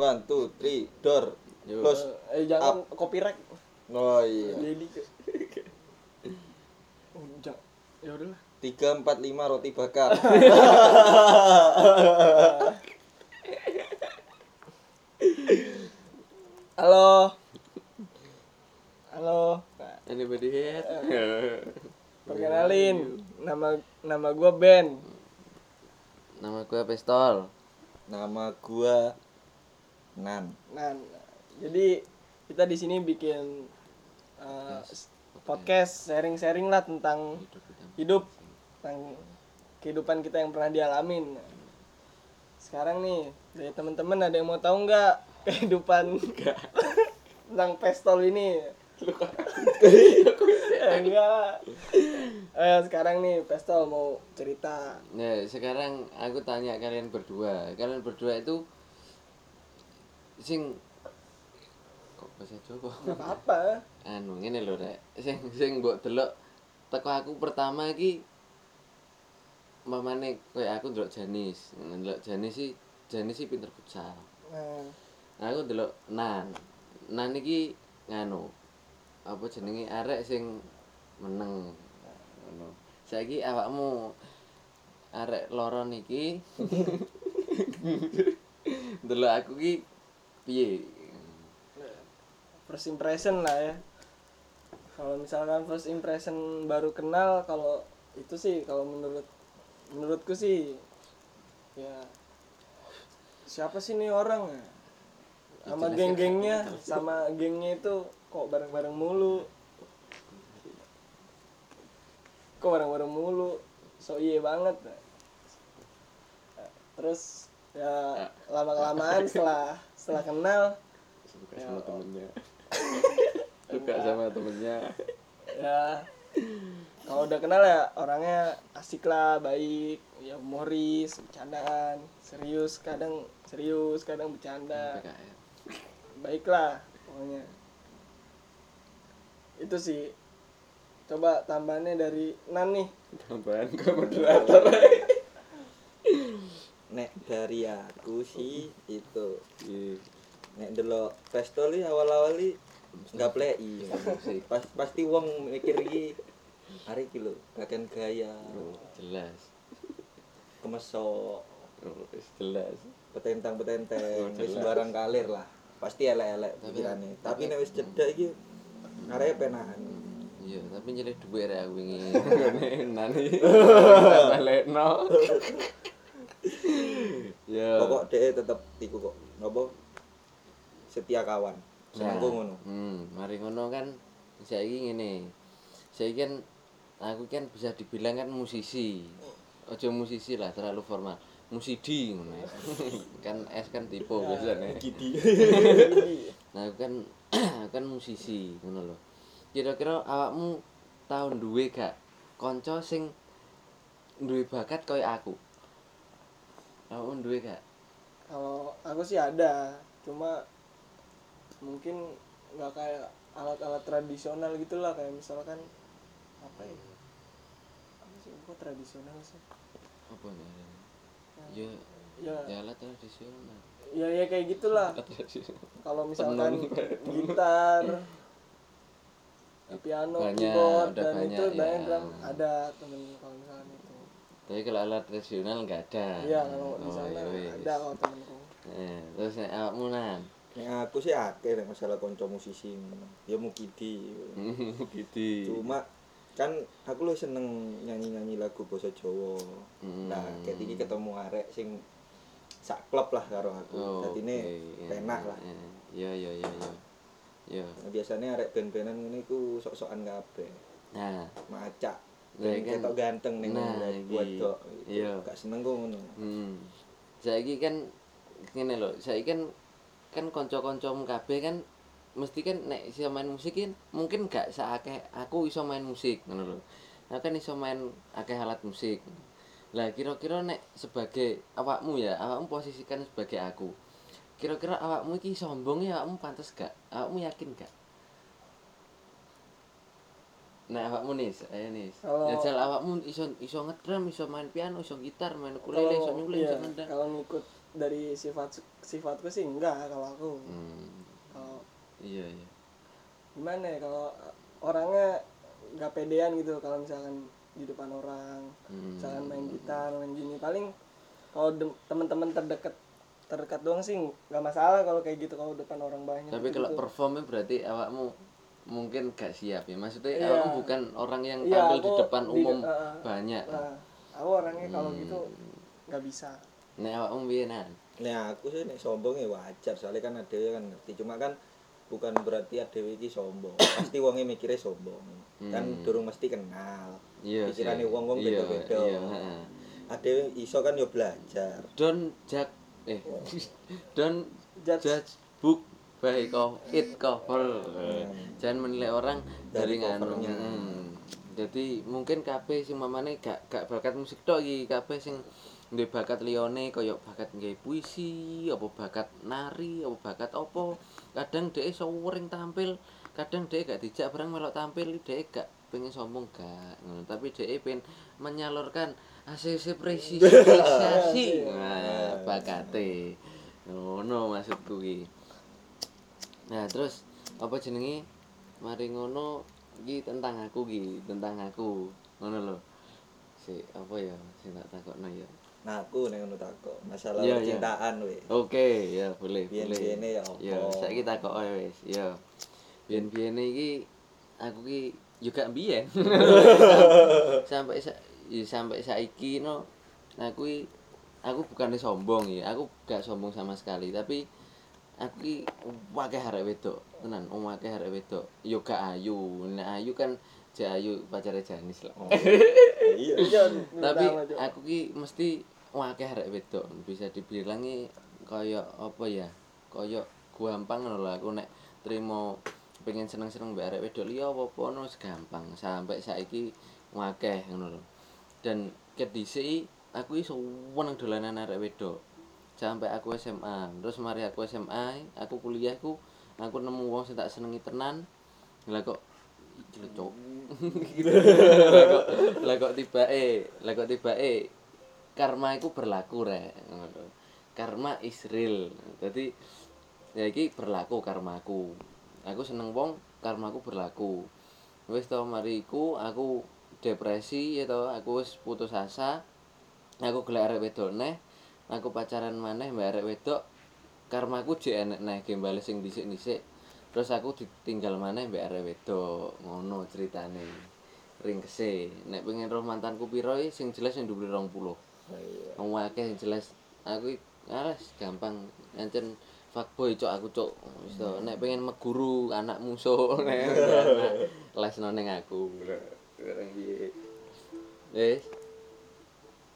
One, two, three, door. Yo. Close. Eh jangan copyright. Oh iya. Jadi Oh. Ya udahlah. Tiga, empat, lima roti bakar. Halo. Halo. Anybody here? Perkenalin, nama nama gua Ben. Nama gue Pistol. Nama gua Nan. Nah, jadi kita di sini bikin uh, podcast sharing-sharing lah tentang hidup, tentang kehidupan kita yang pernah dialamin. Sekarang nih dari teman-teman ada yang mau tahu nggak kehidupan tentang pestol ini? Eh, enggak. Eh, sekarang nih pestol mau cerita. Nah, sekarang aku tanya kalian berdua. Kalian berdua itu sing kok bahasa Jawa? Nggak apa-apa. Anu ngene lho, Rek. Sing sing mbok delok teko aku pertama iki mamane koyo aku ndelok Janis. Ndelok Janis sih Janis sih pinter futsal. Nah, aku ndelok Nan. Nan iki nganu apa jenenge arek sing meneng. Ngono. Saiki awakmu arek loro niki ndelok aku ki piye? first impression lah ya. Kalau misalkan first impression baru kenal kalau itu sih kalau menurut menurutku sih ya siapa sih nih orang ya? Sama geng-gengnya sama gengnya itu kok bareng-bareng mulu? Kok bareng-bareng mulu? So iya banget. Terus ya lama kelamaan setelah setelah kenal Suka sama temennya. Suka sama temennya. ya. Kalau udah kenal ya orangnya asik lah baik. Ya humoris bercandaan. Serius kadang serius kadang bercanda. Baik lah pokoknya. Itu sih. Coba tambahannya dari Nan nih. Tambahan ke moderator. Nek dari aku sih itu. Nek delok pestol iki awal-awal iki nggak play Pas pasti wong mikir iki hari iki lho, kakek gaya, Oh, jelas. kemesok, Oh, jelas. petentang-petenteng, Oh, wis barang kalir lah. Pasti elek-elek pikirane. Tapi nek wis cedak iki arek penahan. Iya, tapi nyelih duit ya aku wingi. Nani. Balekno. Ya. Pokok dhek tetep iku kok. Napa? Setia kawan. Senengku ngono. Hmm, mari ngono kan saiki ngene. Saiki kan aku kan bisa dibilang kan musisi. Ojo musisi lah, terlalu formal. Musidi ngono ya. kan S kan tipe biasanya. Gidi. Nah, aku kan aku kan musisi ngono lho. Kira-kira awakmu tau duwe gak kanca sing duwe bakat koyo aku? Awakmu duwe gak? kalau aku sih ada cuma mungkin nggak kayak alat-alat tradisional gitulah kayak misalkan apa ya apa sih kok tradisional sih Apa nih? Ya, ya ya alat tradisional. ya ya kayak gitulah kalau misalkan gitar piano Banyak, keyboard dan banyak, itu ya. banyak drum ada temen kalau misalkan itu Tapi kalau alat tradisional enggak ada. iya kalau di Oh, sana ya ada kalau temenku Eh, terus nek awakmu nan. Nek aku sih akeh nek masalah kanca musisi. Ya mukidi. gitu. Cuma kan aku lu seneng nyanyi-nyanyi lagu basa Jawa. Hmm. Nah, ketika ketemu arek sing sak klub lah karo aku. Oh, Dadi ini oke. penak lah. Iya, iya, iya, iya. Nah, biasanya arek band-bandan ngene iku sok-sokan kabeh. Nah, Macak. Sing kan- ketok ganteng ning Nah, buat iki. dok. Iya. Gak seneng kok ngono. hmm. Saiki kan ngene lho, saiki kan kan kanca-kancamu kabeh kan mesti kan nek iso main musik kan mungkin gak saakeh aku iso main musik ngono lho. Nah kan iso main akeh alat musik. Lah kira-kira nek sebagai awakmu ya, awakmu posisikan sebagai aku. Kira-kira awakmu iki sombong ya awakmu pantes gak? Awakmu yakin gak? Nah, awakmu nih, ayo nih. Kalau- Ya jal awakmu iso iso ngedrum, iso main piano, iso gitar, main ukulele, iso nyuling, iso iya, nendang. kalau ngikut dari sifat sifatku sih enggak kalau aku hmm. kalau iya iya gimana ya kalau orangnya nggak pedean gitu kalau misalkan di depan orang Hmm. misalkan main gitar main gini paling kalau teman-teman terdekat terdekat doang sih nggak masalah kalau kayak gitu kalau depan orang banyak tapi gitu. kalau performnya berarti awakmu mungkin gak siap ya maksudnya Iya. awakmu bukan orang yang Iya, tampil di aku depan di- umum eh. banyak nah aku orangnya kalau gitu Hmm. nggak bisa nih awakmu piyenan Nah, aku sih nek sombong ya wajar, soalnya kan ada kan ngerti. Cuma kan bukan berarti ada iki sombong. Pasti wonge mikirnya sombong. Kan Hmm. durung mesti kenal. iya sih. Pikirane wong-wong Iya, beda-beda. iya, heeh. Ada iso kan yo belajar. don't judge eh don't Judge. judge book by co- it cover. Jangan menilai orang dari, Dari nganu covernya. Hmm. jadi mungkin kabeh sing mamane gak gak bakat musik tok iki kabeh sing duwe bakat liyane kaya bakat nggawe puisi apa bakat nari apa bakat apa. Kadang dhek iso wering tampil kadang dhek gak dijak barang melok tampil dhek gak pengen sombong gak ngono. Tapi dhek pengen menyalurkan hasil apresiasi nah bakate. Ngono maksudku iki nah terus apa jenenge mari ngono iki tentang aku iki tentang aku. Ngono lho. Si apa ya? Sing tak takokno ya. Nah, aku nek ngono takok, masalah iya. percintaan we. oke ya boleh boleh. Biyen-biyene ya apa? ya saiki takok ae wis. Ya. Biyen-biyene iki aku ki juga biyen sampai sa ya, sampai saiki no. Aku aku bukannya sombong ya. Aku gak sombong sama sekali tapi aku ki wakeh arek wedok tenan wakeh arek wedok. Yo gak ayu nek ayu kan jek ayu pacare Janis lah. Iya. iya tapi aku ki mesti wakeh arek wedok bisa dibilangi kaya apa ya kaya gampang lah aku nek trimo pengen seneng-seneng mbek arek wedok liya apa-apa no gampang. Sampai saiki wakeh ngono lho. Dan kedisi aku iso weneng dolanan arek wedok sampai aku SMA terus mari aku SMA aku kuliahku aku nemu wong sing tak senengi tenan. Lah kok lho cok. Lah kok kok tibake lah kok tibake karma iku berlaku rek. Karma is real. Jadi ya iki berlaku karmaku aku. Seneng wong karmaku berlaku. Wis to mari iku aku depresi ya to. Aku putus asa. Aku golek arek wedok neh aku pacaran maneh mbak arek wedok karmaku jek enek neh ge bales sing dhisik-dhisik. Terus aku ditinggal maneh mbak arek wedok ngono ceritane. Ringkese nek pengen roh mantanku piro sing jelas sing dhuwur 20 Iya. wong akeh sing jelas aku alas gampang. Ancen fuckboy cok aku cok. Wis to nek pengen meguru anak musuh nek anak lesno ning aku. Wis.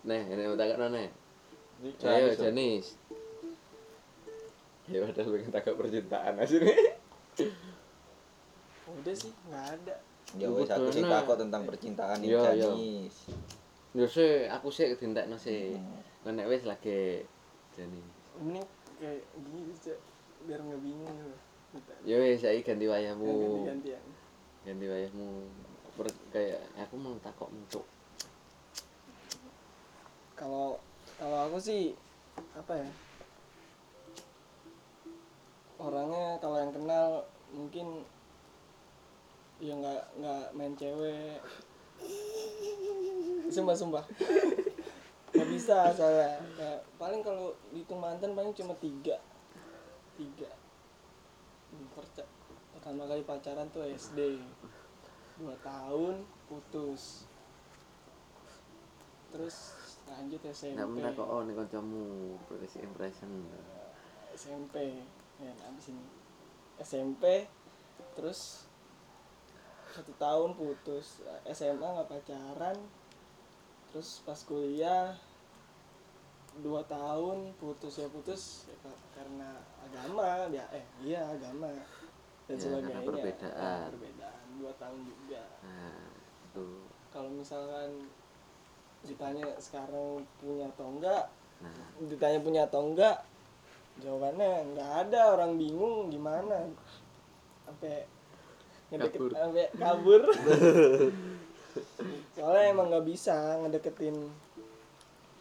Nih, ini mau takut nih. Ayo, Janis. Ya udah pengen takut percintaan aja nih. udah sih nggak ada Ya wis aku sih takok tentang percintaan ini iya. Janis. Yo sih, aku sih dintekno sih. Hmm. Nek wis lagi Janis. ini kayak gini bisa biar nggak bingung gitu Yo wis saiki ganti wayahmu. ganti gantian Ganti wayahmu. Per- kayak aku mau takok untuk kalau kalau aku sih apa ya? Orangnya kalau yang kenal mungkin ya nggak nggak main cewek. Sumpah sumpah nggak bisa soalnya. Kayak paling kalau hitung mantan paling cuma tiga. Tiga. Pertama kali pacaran tuh SD dua tahun putus. Terus lanjut SMP Nggak pernah kok oh nih kancamu first impression. SMP ya abis ini. SMP terus satu tahun putus. SMA nggak pacaran. Terus pas kuliah dua tahun putus ya putus ya, ka- karena agama ya eh iya agama dan Ya, sebagainya. karena perbedaan. Karena perbedaan dua tahun juga. Nah, itu. kalau misalkan ditanya sekarang punya atau enggak? Nah, ditanya punya atau enggak? Jawabannya enggak ada orang bingung gimana. Sampai Kabur. sampai kabur. Soalnya emang nggak bisa ngedeketin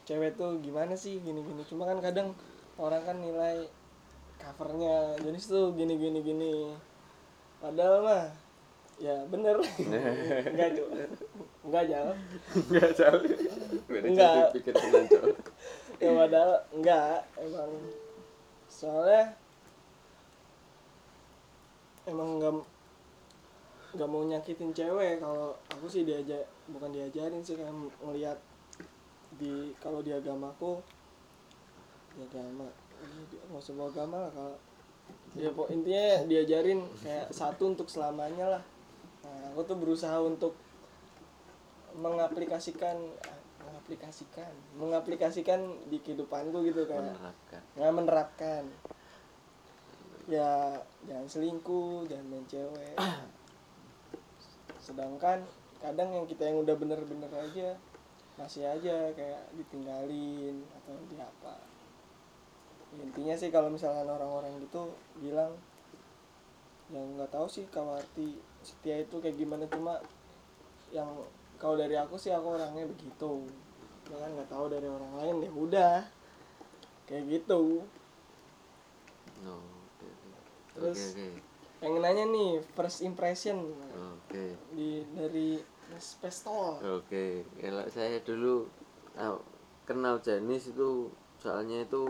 cewek tuh gimana sih gini gini cuma kan kadang orang kan nilai covernya jenis tuh gini gini gini. Padahal mah ya bener. Enggak cok enggak jauh Enggak jauh. Enggak. pikir ya padahal enggak emang. Soalnya emang enggak nggak mau nyakitin cewek. Kalau aku sih diajar bukan diajarin sih kayak ngelihat di kalau di agamaku di agama. Ini di- nggak semua agama lah kalau ya pok intinya diajarin kayak satu untuk selamanya lah. Nah, aku tuh berusaha untuk mengaplikasikan mengaplikasikan mengaplikasikan di kehidupanku gitu kayak Menerapkan. nggak menerapkan. Ya jangan selingkuh jangan main cewek. Sedangkan kadang yang kita yang udah bener-bener aja masih aja kayak ditinggalin atau di apa. Intinya sih kalau misalkan orang-orang gitu bilang yang nggak tahu sih kalau arti setia itu kayak gimana. Cuma yang kalau dari aku sih aku orangnya begitu jangan nggak tahu dari orang lain ya udah kayak gitu No, oke. Terus- Oke, oke. pengen nanya nih first impression Oke. di dari Mas Pestol Oke, kalau saya dulu ah, kenal Janis itu soalnya itu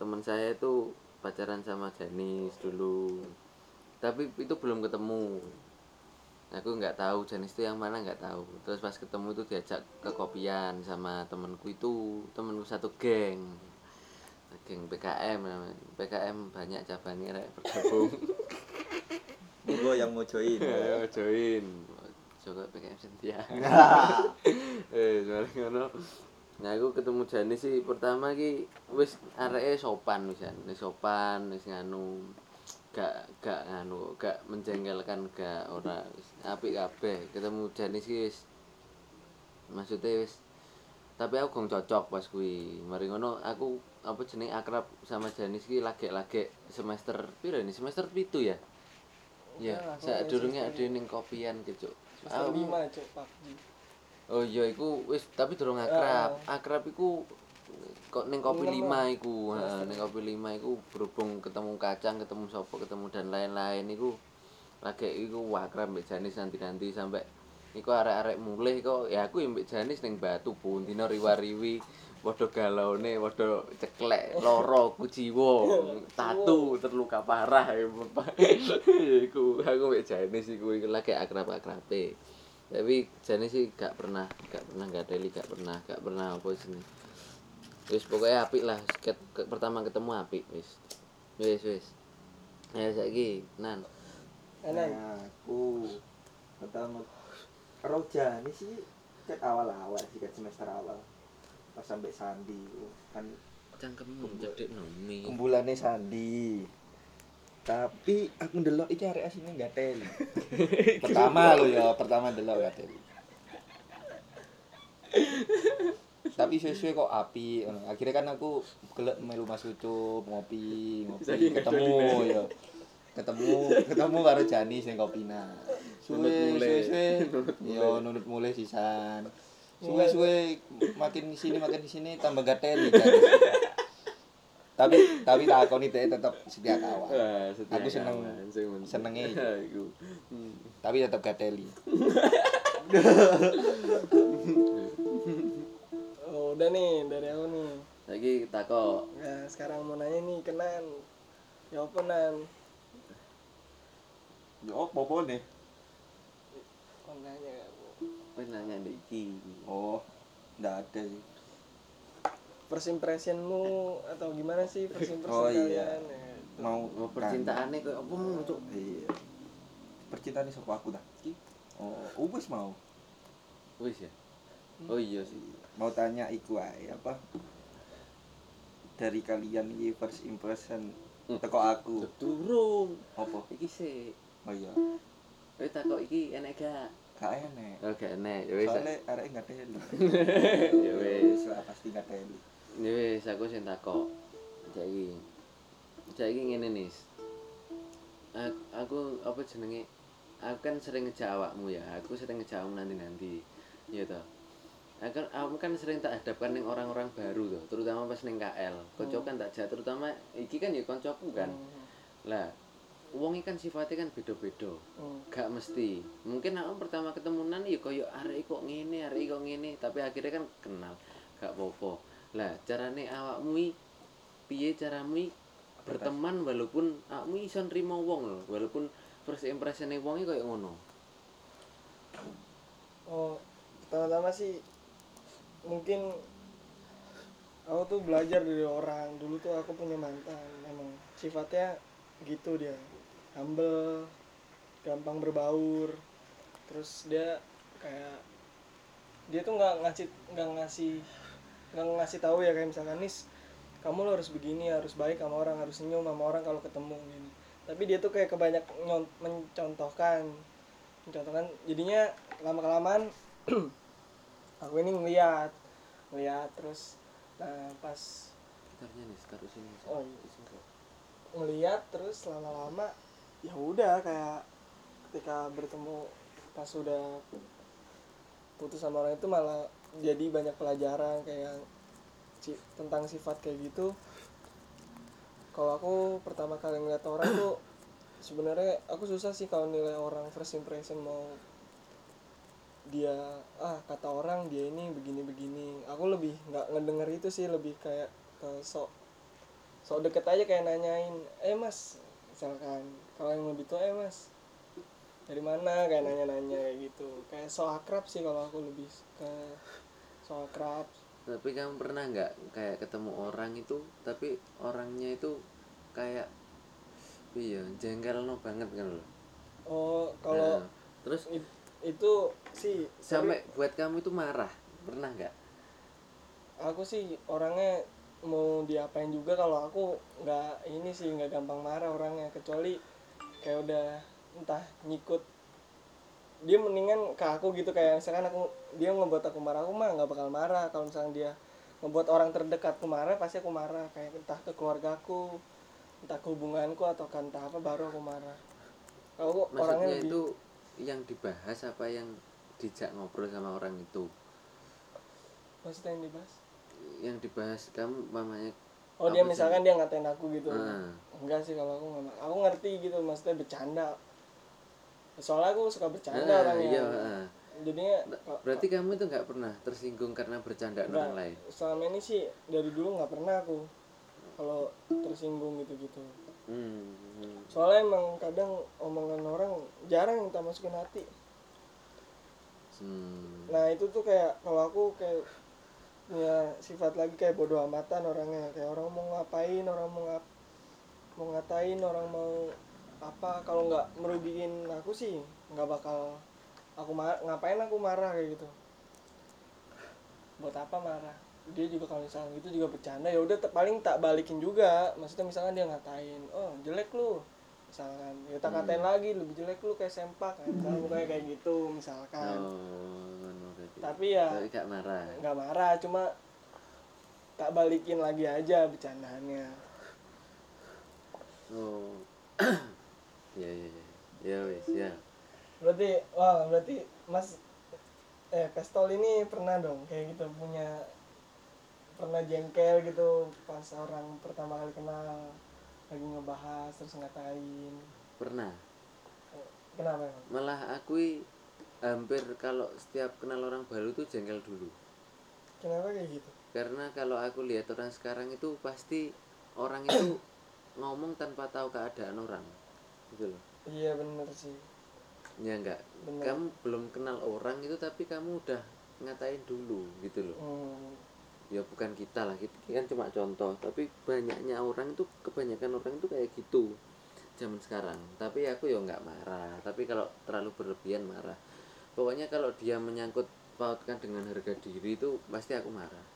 teman saya itu pacaran sama Janis dulu. Tapi itu belum ketemu. Aku nggak tahu Janis itu yang mana nggak tahu. Terus pas ketemu itu diajak ke kopian sama temanku itu, temanku satu geng. Geng PKM namanya. PKM banyak cabangnya rek bergabung. Monggo yang mau join. Ayo join. Coba PKM Sentia. eh, soalnya ngono. Nah, aku ketemu Jani sih pertama ki wis areke sopan wisan, wis sopan, wis nganu gak gak nganu, gak menjengkelkan gak ora apik kabeh. Ketemu Jani sih wis maksudnya wis tapi aku gong cocok pas kuwi. Mari ngono aku apa jeneng akrab sama Janis ki lagi-lagi semester piro ini? Semester pitu ya? Ya, saat durungnya semester- ada ning kopian gitu. semester Aku- lima cok pak Oh iya iku wis tapi durung akrab. Akrab iku kok ning kopi Enam lima lah. iku. Heeh, ning kopi lima iku berhubung ketemu kacang, ketemu sopo, ketemu dan lain-lain iku lagi iku wah akrab mbek Janis nanti-nanti sampai iku arek-arek mulih kok. Ya aku mbek Janis ning batu pun dino riwa-riwi padha galaune padha ceklek loro kuciwo tatu terluka parah iku aku mbek Janis iku lagi akrab-akrabe. Tapi Janis sih gak pernah gak pernah gak deli gak pernah gak pernah apa sini wis pokoknya apik lah. Ket- ke- pertama ketemu apik wis. Wis wis. Ya saiki nan. Enak Nah, aku pertama Roja ini sih ket awal-awal sih ket semester awal. Pas sampai Sandi kan cangkemmu cedek nomi kumpulannya Sandi. Tapi aku ndelok iki arek asine enggak teli. Pertama lo ya pertama ndelok enggak teli tapi sesuai kok api akhirnya kan aku gelek melu Mas Ucup ngopi ngopi ketemu ya ketemu ketemu karo Jani sing kopina suwe suwe suwe yo nunut mulai. Sisan. Suwe suwe makin di sini makin di sini tambah gak teli Jani. tapi tapi tak akoni dhek tetep setia kawan. Aku seneng- senengnya tapi tetap gak teli oh, udah nih dari aku nih. Saiki takok nah sekarang mau nanya nih kenan. Ya apa nan oh popo nih. Oh nanya? Kowe nanya iki? Oh nggak ada sih. First impressionmu atau gimana sih first impression Oh, iya. kalian? Ya, itu. mau oh percintaane koyo apa mu cuk? Iya. Percintaan sama aku dah? Oh ubus mau. Wis ya? Oh iya sih mau tanya iku ae apa dari kalian ini first impression Hmm. teko aku durung apa iki sih oh iya kowe takok iki enek gak gak enek oh gak enek ya wis soalnya arek nggak teli ya wis lah pasti nggak teli Ya wis aku sing takok. Saiki. Saiki ngene nis. Aku, aku apa jenenge? Aku kan sering ngejak awakmu ya. Aku sering ngejak awakmu nanti-nanti. Iya toh. Nah, kan aku kan sering tak hadapkan ning orang-orang baru tuh, terutama pas ning KL. Konco kan tak jatuh terutama iki kan ya koncoku kan. Hmm. Lah, wong iki kan sifatnya kan beda-beda. Hmm. Gak mesti. Mungkin aku pertama ketemunan ya koyo arek kok ngene, arek kok ngene, tapi akhirnya kan kenal. Gak apa-apa. Lah, carane awakmu i piye caramu i berteman walaupun awakmu iso nrimo wong lho, walaupun first impression wong i koyo ngono. oh pertama-tama sih mungkin aku tuh belajar dari orang. Dulu tuh aku punya mantan emang sifatnya gitu dia. Humble gampang berbaur. Terus dia kayak dia tuh nggak ngasih nggak ngasih nggak ngasih tahu ya kayak misalkan nis kamu lo harus begini harus baik sama orang harus senyum sama orang kalau ketemu gini. Tapi dia tuh kayak kebanyak mencontohkan. Mencontohkan jadinya lama kelamaan aku ini ngeliat ngeliat terus nah pas Gitarnya nih, taruh sini. Oh, iya. ngeliat terus lama-lama ya udah kayak ketika bertemu pas sudah putus sama orang itu malah jadi banyak pelajaran kayak tentang sifat kayak gitu kalau aku pertama kali ngeliat orang tuh sebenarnya aku susah sih kalau nilai orang first impression mau dia ah kata orang dia ini begini begini aku lebih nggak ngedenger itu sih lebih kayak ke sok sok deket aja kayak nanyain eh mas misalkan. Kalau yang lebih tua eh mas dari mana? Kayak nanya-nanya kayak gitu. Kayak sok akrab sih kalau aku lebih ke sok akrab. Tapi kamu pernah nggak kayak ketemu orang itu, tapi orangnya itu kayak iya jengkel no banget kan loh. oh kalau Nah, terus it- itu sih sampai buat kamu itu marah, pernah nggak? aku sih orangnya mau diapain juga kalau aku nggak ini sih nggak gampang marah orangnya. Kecuali kayak udah entah nyikut dia mendingan ke aku gitu. Kayak misalkan aku dia ngebuat aku marah aku mah nggak bakal marah. Kalau misalkan dia ngebuat orang terdekatku marah pasti aku marah. Kayak entah ke keluargaku entah ke hubunganku atau kan entah apa baru aku marah. Kalau orangnya Maksudnya lebih itu yang dibahas apa yang dijak ngobrol sama orang itu? maksudnya yang dibahas Yang dibahas kamu mamanya oh dia misalkan dia ngatain aku gitu Ah. enggak sih kalau aku nggak aku ngerti gitu maksudnya bercanda soalnya aku suka bercanda Ah, orangnya iya, ah. jadinya Nah, Berarti kamu itu nggak pernah tersinggung karena bercandaan Nggak, orang lain? selama ini sih dari dulu nggak pernah aku kalau tersinggung gitu gitu Hmm. soalnya emang kadang omongan orang jarang kita masukin hati. Hmm. nah itu tuh kayak kalau aku kayak punya sifat lagi kayak bodoh amatan orangnya. Kayak orang mau ngapain orang mau ngap mau ngatain orang mau apa. Kalau nggak merugiin aku sih nggak bakal aku ngapain aku marah kayak gitu. Buat apa marah dia juga kalau misalnya gitu juga bercanda ya udah paling tak balikin juga maksudnya misalkan dia ngatain oh jelek lu misalkan ya tak katain lagi lebih jelek lu kayak sempak kan misalkan kayak kayak gitu misalkan Oh, kayak gitu. tapi ya Tapi gak marah. nggak marah cuma tak balikin lagi aja bercandaannya Oh. ya ya ya. Ya wis ya. berarti wah berarti mas eh pestol ini pernah dong kayak gitu punya pernah jengkel gitu pas orang pertama kali kenal lagi ngebahas terus ngatain Pernah. kenapa emang? Malah aku hampir kalau setiap kenal orang baru tuh jengkel dulu. kenapa kayak gitu Karena kalau aku lihat orang sekarang itu pasti orang itu ngomong tanpa tahu keadaan orang. Gitu loh. iya bener sih Ya enggak. Bener. Kamu belum kenal orang itu tapi kamu udah ngatain dulu gitu loh. hmm, ya bukan kita lah. Kita kan cuma contoh. Tapi banyaknya orang itu kebanyakan orang itu kayak gitu. Zaman sekarang. Tapi aku ya nggak marah. Tapi kalau terlalu berlebihan marah. Pokoknya kalau dia menyangkut pautkan dengan harga diri itu pasti aku marah.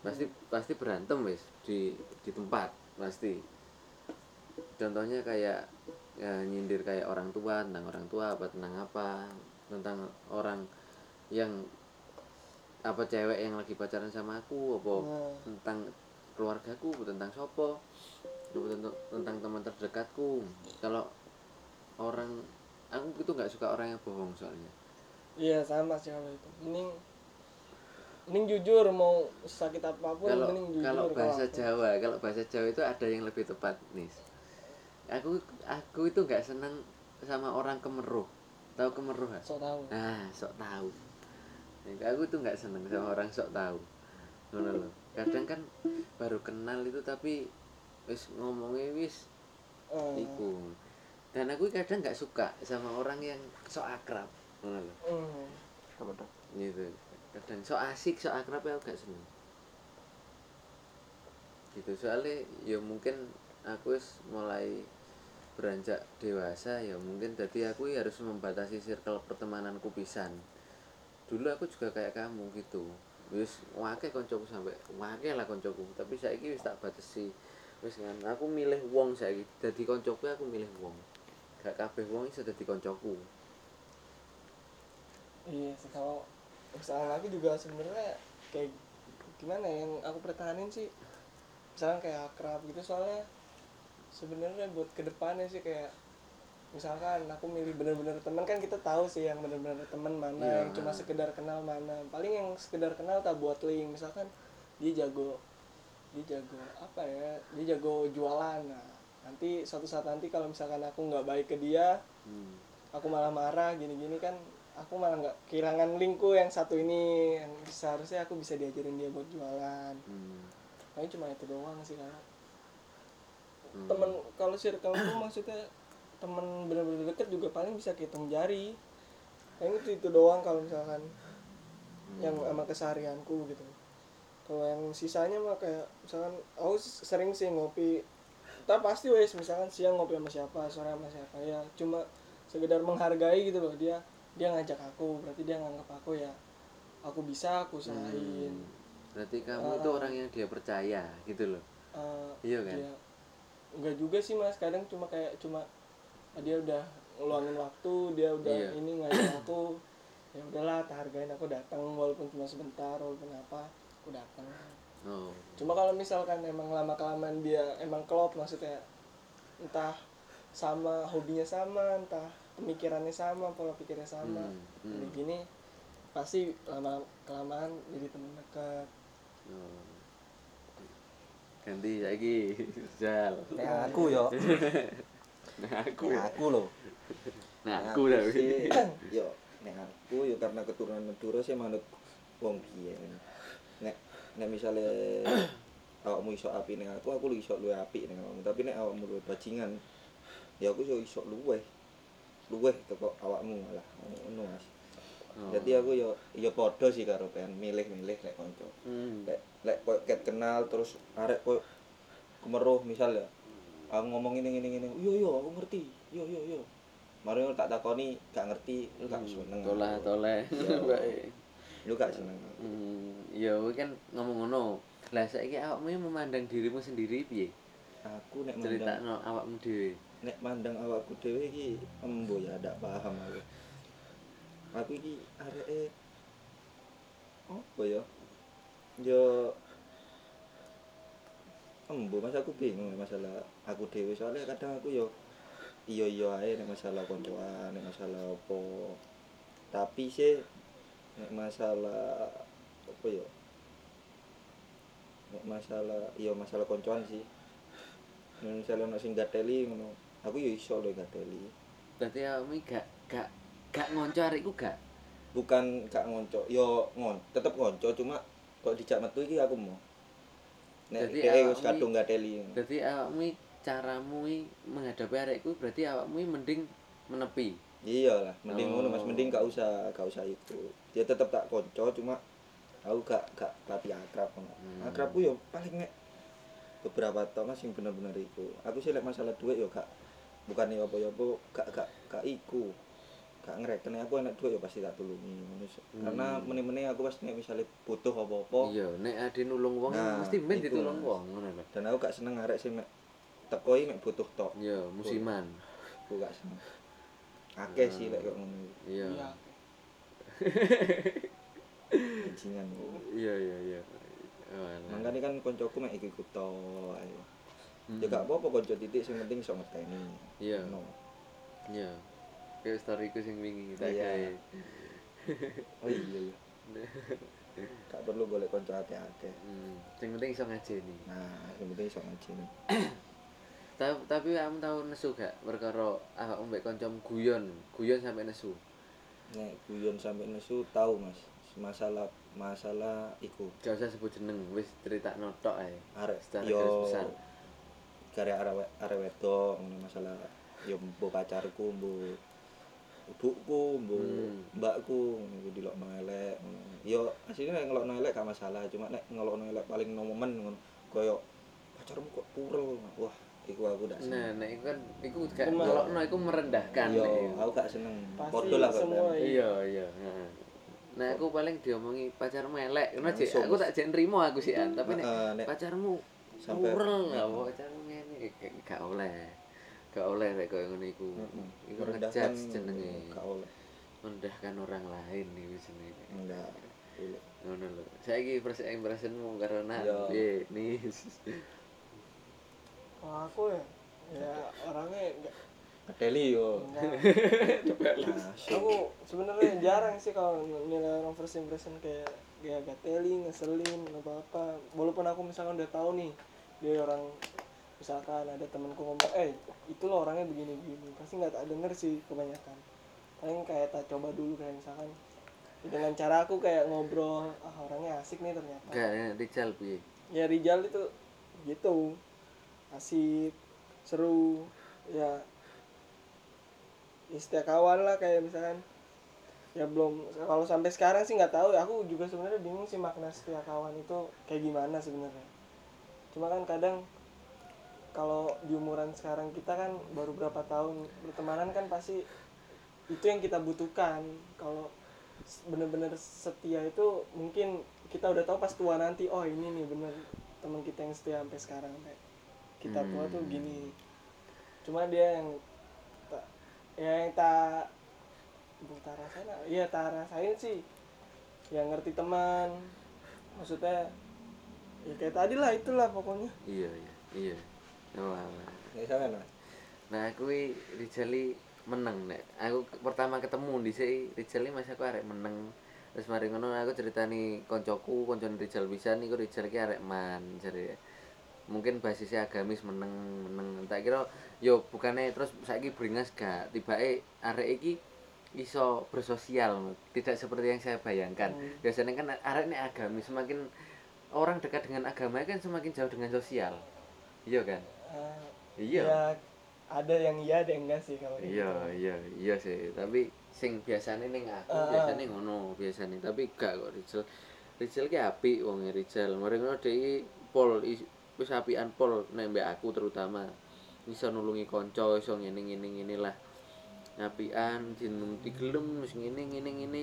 Pasti pasti berantem wes. Di di tempat pasti. Contohnya kayak ya nyindir kayak orang tua tentang orang tua apa tentang apa tentang orang yang apa cewek yang lagi pacaran sama aku apa Nah. tentang keluargaku tentang sopo tentang, tentang teman terdekatku. Kalau orang aku itu nggak suka orang yang bohong soalnya. Iya sama sih kalau itu. Mending mending jujur mau sakit apa pun kalau mending jujur kalau bahasa aku. Jawa kalau bahasa Jawa itu ada yang lebih tepat nih aku aku itu nggak senang sama orang kemeruh. Tahu kemeruh so tahu. Nah sok tahu Nah, aku tuh nggak seneng sama orang sok tahu. Ngono loh kadang kan baru kenal itu tapi wis ngomongnya wis Eh, iku. Dan aku kadang nggak suka sama orang yang sok akrab. Ngono loh hmm. gitu. Kadang sok asik sok akrab ya aku gak seneng. Gitu. Soalnya ya mungkin aku wis mulai beranjak dewasa ya mungkin jadi aku ya harus membatasi circle pertemananku pisan dulu aku juga kayak kamu gitu. Wis wake koncoku sampai wake lah koncoku tapi saiki wis tak batasi wis kan aku milih wong saiki. Dadi koncoku aku milih wong. Gak kabeh wong iso dadi koncoku iya sih kalau misalnya lagi juga sebenarnya kayak gimana ya, yang aku pertahanin sih misalnya kayak akrab gitu. Soalnya sebenarnya buat ke depannya sih kayak misalkan aku milih bener-bener teman kan kita tahu sih yang bener-bener teman mana Iya. yang cuma sekedar kenal mana paling yang sekedar kenal tak buat link misalkan dia jago dia jago apa ya dia jago jualan nah nanti suatu saat nanti kalau misalkan aku nggak baik ke dia hmm. aku malah marah gini-gini kan aku malah nggak kehilangan linkku yang satu ini yang seharusnya aku bisa diajarin dia buat jualan Hmm. paling cuma itu doang sih kalau Hmm. temen kalau circle itu maksudnya temen bener-bener deket juga paling bisa hitung jari paling itu itu doang kalau misalkan yang sama keseharianku gitu kalau yang sisanya mah kayak misalkan aku sering sih ngopi tak pasti wes misalkan siang ngopi sama siapa sore sama siapa ya cuma sekedar menghargai gitu loh dia dia ngajak aku berarti dia nganggap aku ya aku bisa aku usahain Hmm. Berarti kamu itu Ah. orang yang dia percaya gitu loh. Eh, Iya kan? dia enggak juga sih mas kadang cuma kayak cuma ah, dia udah ngeluangin waktu dia udah Iya. ini ngajak aku ya udahlah tak hargain aku datang walaupun cuma sebentar walaupun apa aku datang Oh. cuma kalau misalkan emang lama kelamaan dia emang klop maksudnya entah sama hobinya sama entah pemikirannya sama pola pikirnya sama Hmm, hmm. jadi gini pasti lama kelamaan jadi teman dekat oh. Ganti lagi. Jal. Nek aku yo, Nah, aku nek ya. aku loh. Nah, Nek aku sih, yo, nek aku yo karena keturunan Madura sih manut wong biyen. Nek nek misale awakmu iso api ning aku, aku lu iso luwe apik ning awakmu. Tapi nek awakmu luwe bajingan, ya aku iso iso luwe. Luwe teko awakmu malah ngono Mas. Oh. Jadi aku yo yo padha sih karo pengen milih-milih lek kanca. Hmm. lek lek koyo ket kenal terus arek koyo kemeruh misal ya aku ngomong ini ini ini. Yo yo aku ngerti. Yo yo yo. Mari tak takoni gak ngerti lu gak seneng. Toleh, toleh. Lu gak seneng. Hmm, ya kowe kan ngomong ngono. Lah saiki awakmu memandang dirimu sendiri piye? aku nek Critakno awakmu dhewe. nek mandang awakku dhewe iki embo ya ndak paham aku. Aku iki areke apa ya? Yo embo mas. Aku bingung nek masalah aku dhewe. Soalnya kadang aku yo iya iya ae nek masalah koncoan nek masalah apa. Tapi sih nek masalah apa ya nek masalah iya masalah koncoan sih. Nek misalnya ono sing gateli ngono aku yo iso lho gateli Berarti awakmu gak gak gak ngonco arekku gak. bukan gak ngonco yo ngon tetep ngonco cuma kok dijak metu iki aku mau Jadi awakmu- kadung gateli Berarti awakmu caramu menghadapi arekku berarti awakmu mending menepi. iya lah mending ngono mas Oh. mending gak usah gak usah itu dia tetep tak konco cuma aku gak gak latih akrab ngono Hmm. akrabku yo paling nek beberapa tahun yang bener-bener iku aku sih lek masalah duit yo gak bukan yo apa yo gak gak gak iku gak ngereken aku enak duit yo pasti tak tulungi ngono. Hmm. karena meni-meni aku pas nek misalnya butuh apa-apa Iya, nek ade nulung wong Nah, mesti iku, ditulung wong ngono lho. dan aku gak seneng arek sing mek teko iki mek butuh tok Iya, musiman. aku gak seneng akeh sih lek kok ngono Iya. Iya. bajingan Iya, iya, iya. Walah. makanya kan koncoku mek iki kuto ayo Hmm. ya gak apa-apa konco titik sing penting iso ngerteni Iya. no. Iya. Kayak storyku sing wingi kita Iya. gawe. oh iya iya gak perlu golek kanca akeh-akeh hmm. sing penting iso ngajeni nah yang penting iso ngajeni tapi tapi kamu tahu nesu gak? Perkara ah mbek kancamu guyon. Guyon sampai nesu. Nek guyon sampe nesu tahu mas. Masalah masalah iku. Gak usah sebut jeneng wis cerita notok ae. Arek Secara yo besar. karya arek arek wedok masalah. Yo mbok pacarku mbok ibuku mbok Hmm. mbakku ngono iku dilokno elek yo asline nek ngelokno elek gak masalah cuma nek ngelokno elek paling nomen ngono koyo pacarmu kok purel wah iku aku gak nah seneng nek iku kan iku gak ngelokno iku merendahkan yo aku gak seneng podo lah kok iya iya. Nah, aku paling diomongi pacarmu elek, ngono. Langsung. Aku tak jen nrimo aku sih an, tapi nek nek pacarmu Sampai- purel apa pacarmu ngene gak oleh. Gak oleh nek koyo ngono iku. Iku ngejudge jenenge. gak oleh Merendahkan orang lain iki jenenge. enggak Ngono lho. Saiki first impressionmu Nah, Iya. piye nih? kalau aku ya ya orangnya enggak Keteli yo nah, aku sebenarnya jarang sih kalau nilai orang first impression kayak kayak gateling ngeselin apa apa walaupun aku misalkan udah tahu nih dia orang misalkan ada temanku ngomong eh itu lo orangnya begini begini pasti nggak tak denger sih kebanyakan. Paling kayak tak coba dulu kayak misalkan dengan cara aku kayak ngobrol ah orangnya asik nih ternyata. Gak Rijal piye? ya Rijal itu gitu. Asik seru ya. Ya setia kawan lah kayak misalkan. Ya belum kalau sampai sekarang sih nggak tahu ya. Aku juga sebenarnya bingung sih makna setia kawan itu kayak gimana sebenarnya. Cuma kan kadang kalau di umuran sekarang kita kan baru berapa tahun bertemanan kan pasti itu yang kita butuhkan. Kalau bener-bener setia itu mungkin kita udah tahu pas tua nanti oh ini nih bener teman kita yang setia sampai sekarang. Kayak kita tua tuh Hmm. gini. Cuma dia yang tak ya yang tak bukan tak rasain iya tak rasain sih. Yang ngerti teman. Maksudnya ya kayak tadi lah itulah pokoknya. Iya iya iya. Oh, sampean Mas Nah, aku iki Rijali meneng nek. Aku pertama ketemu di sini Rijali mas aku arek meneng. Terus mari ngono aku ceritani koncoku, koncone Rijal bisa niku Rijal ki arek man jare. Mungkin basisnya agamis meneng meneng. Tak kira yo bukannya terus saiki beringas gak tibake arek iki iso bersosial tidak seperti yang saya bayangkan. Hmm. Biasanya kan arek agamis semakin orang dekat dengan agama kan semakin jauh dengan sosial. Iya kan? Ah, Iya. ya ada yang iya ada yang enggak sih kalau iya gitu. iya iya sih tapi sing biasanya ning aku Ah. biasanya ngono biasanya tapi gak kok Rizal Rizal ki apik wong Rizal mari ngono dhek pol is- wis apian pol nek mbek aku terutama iso nulungi kanca iso ngene ngene ngene lah apian jeneng digelem wis ngene ngene ngene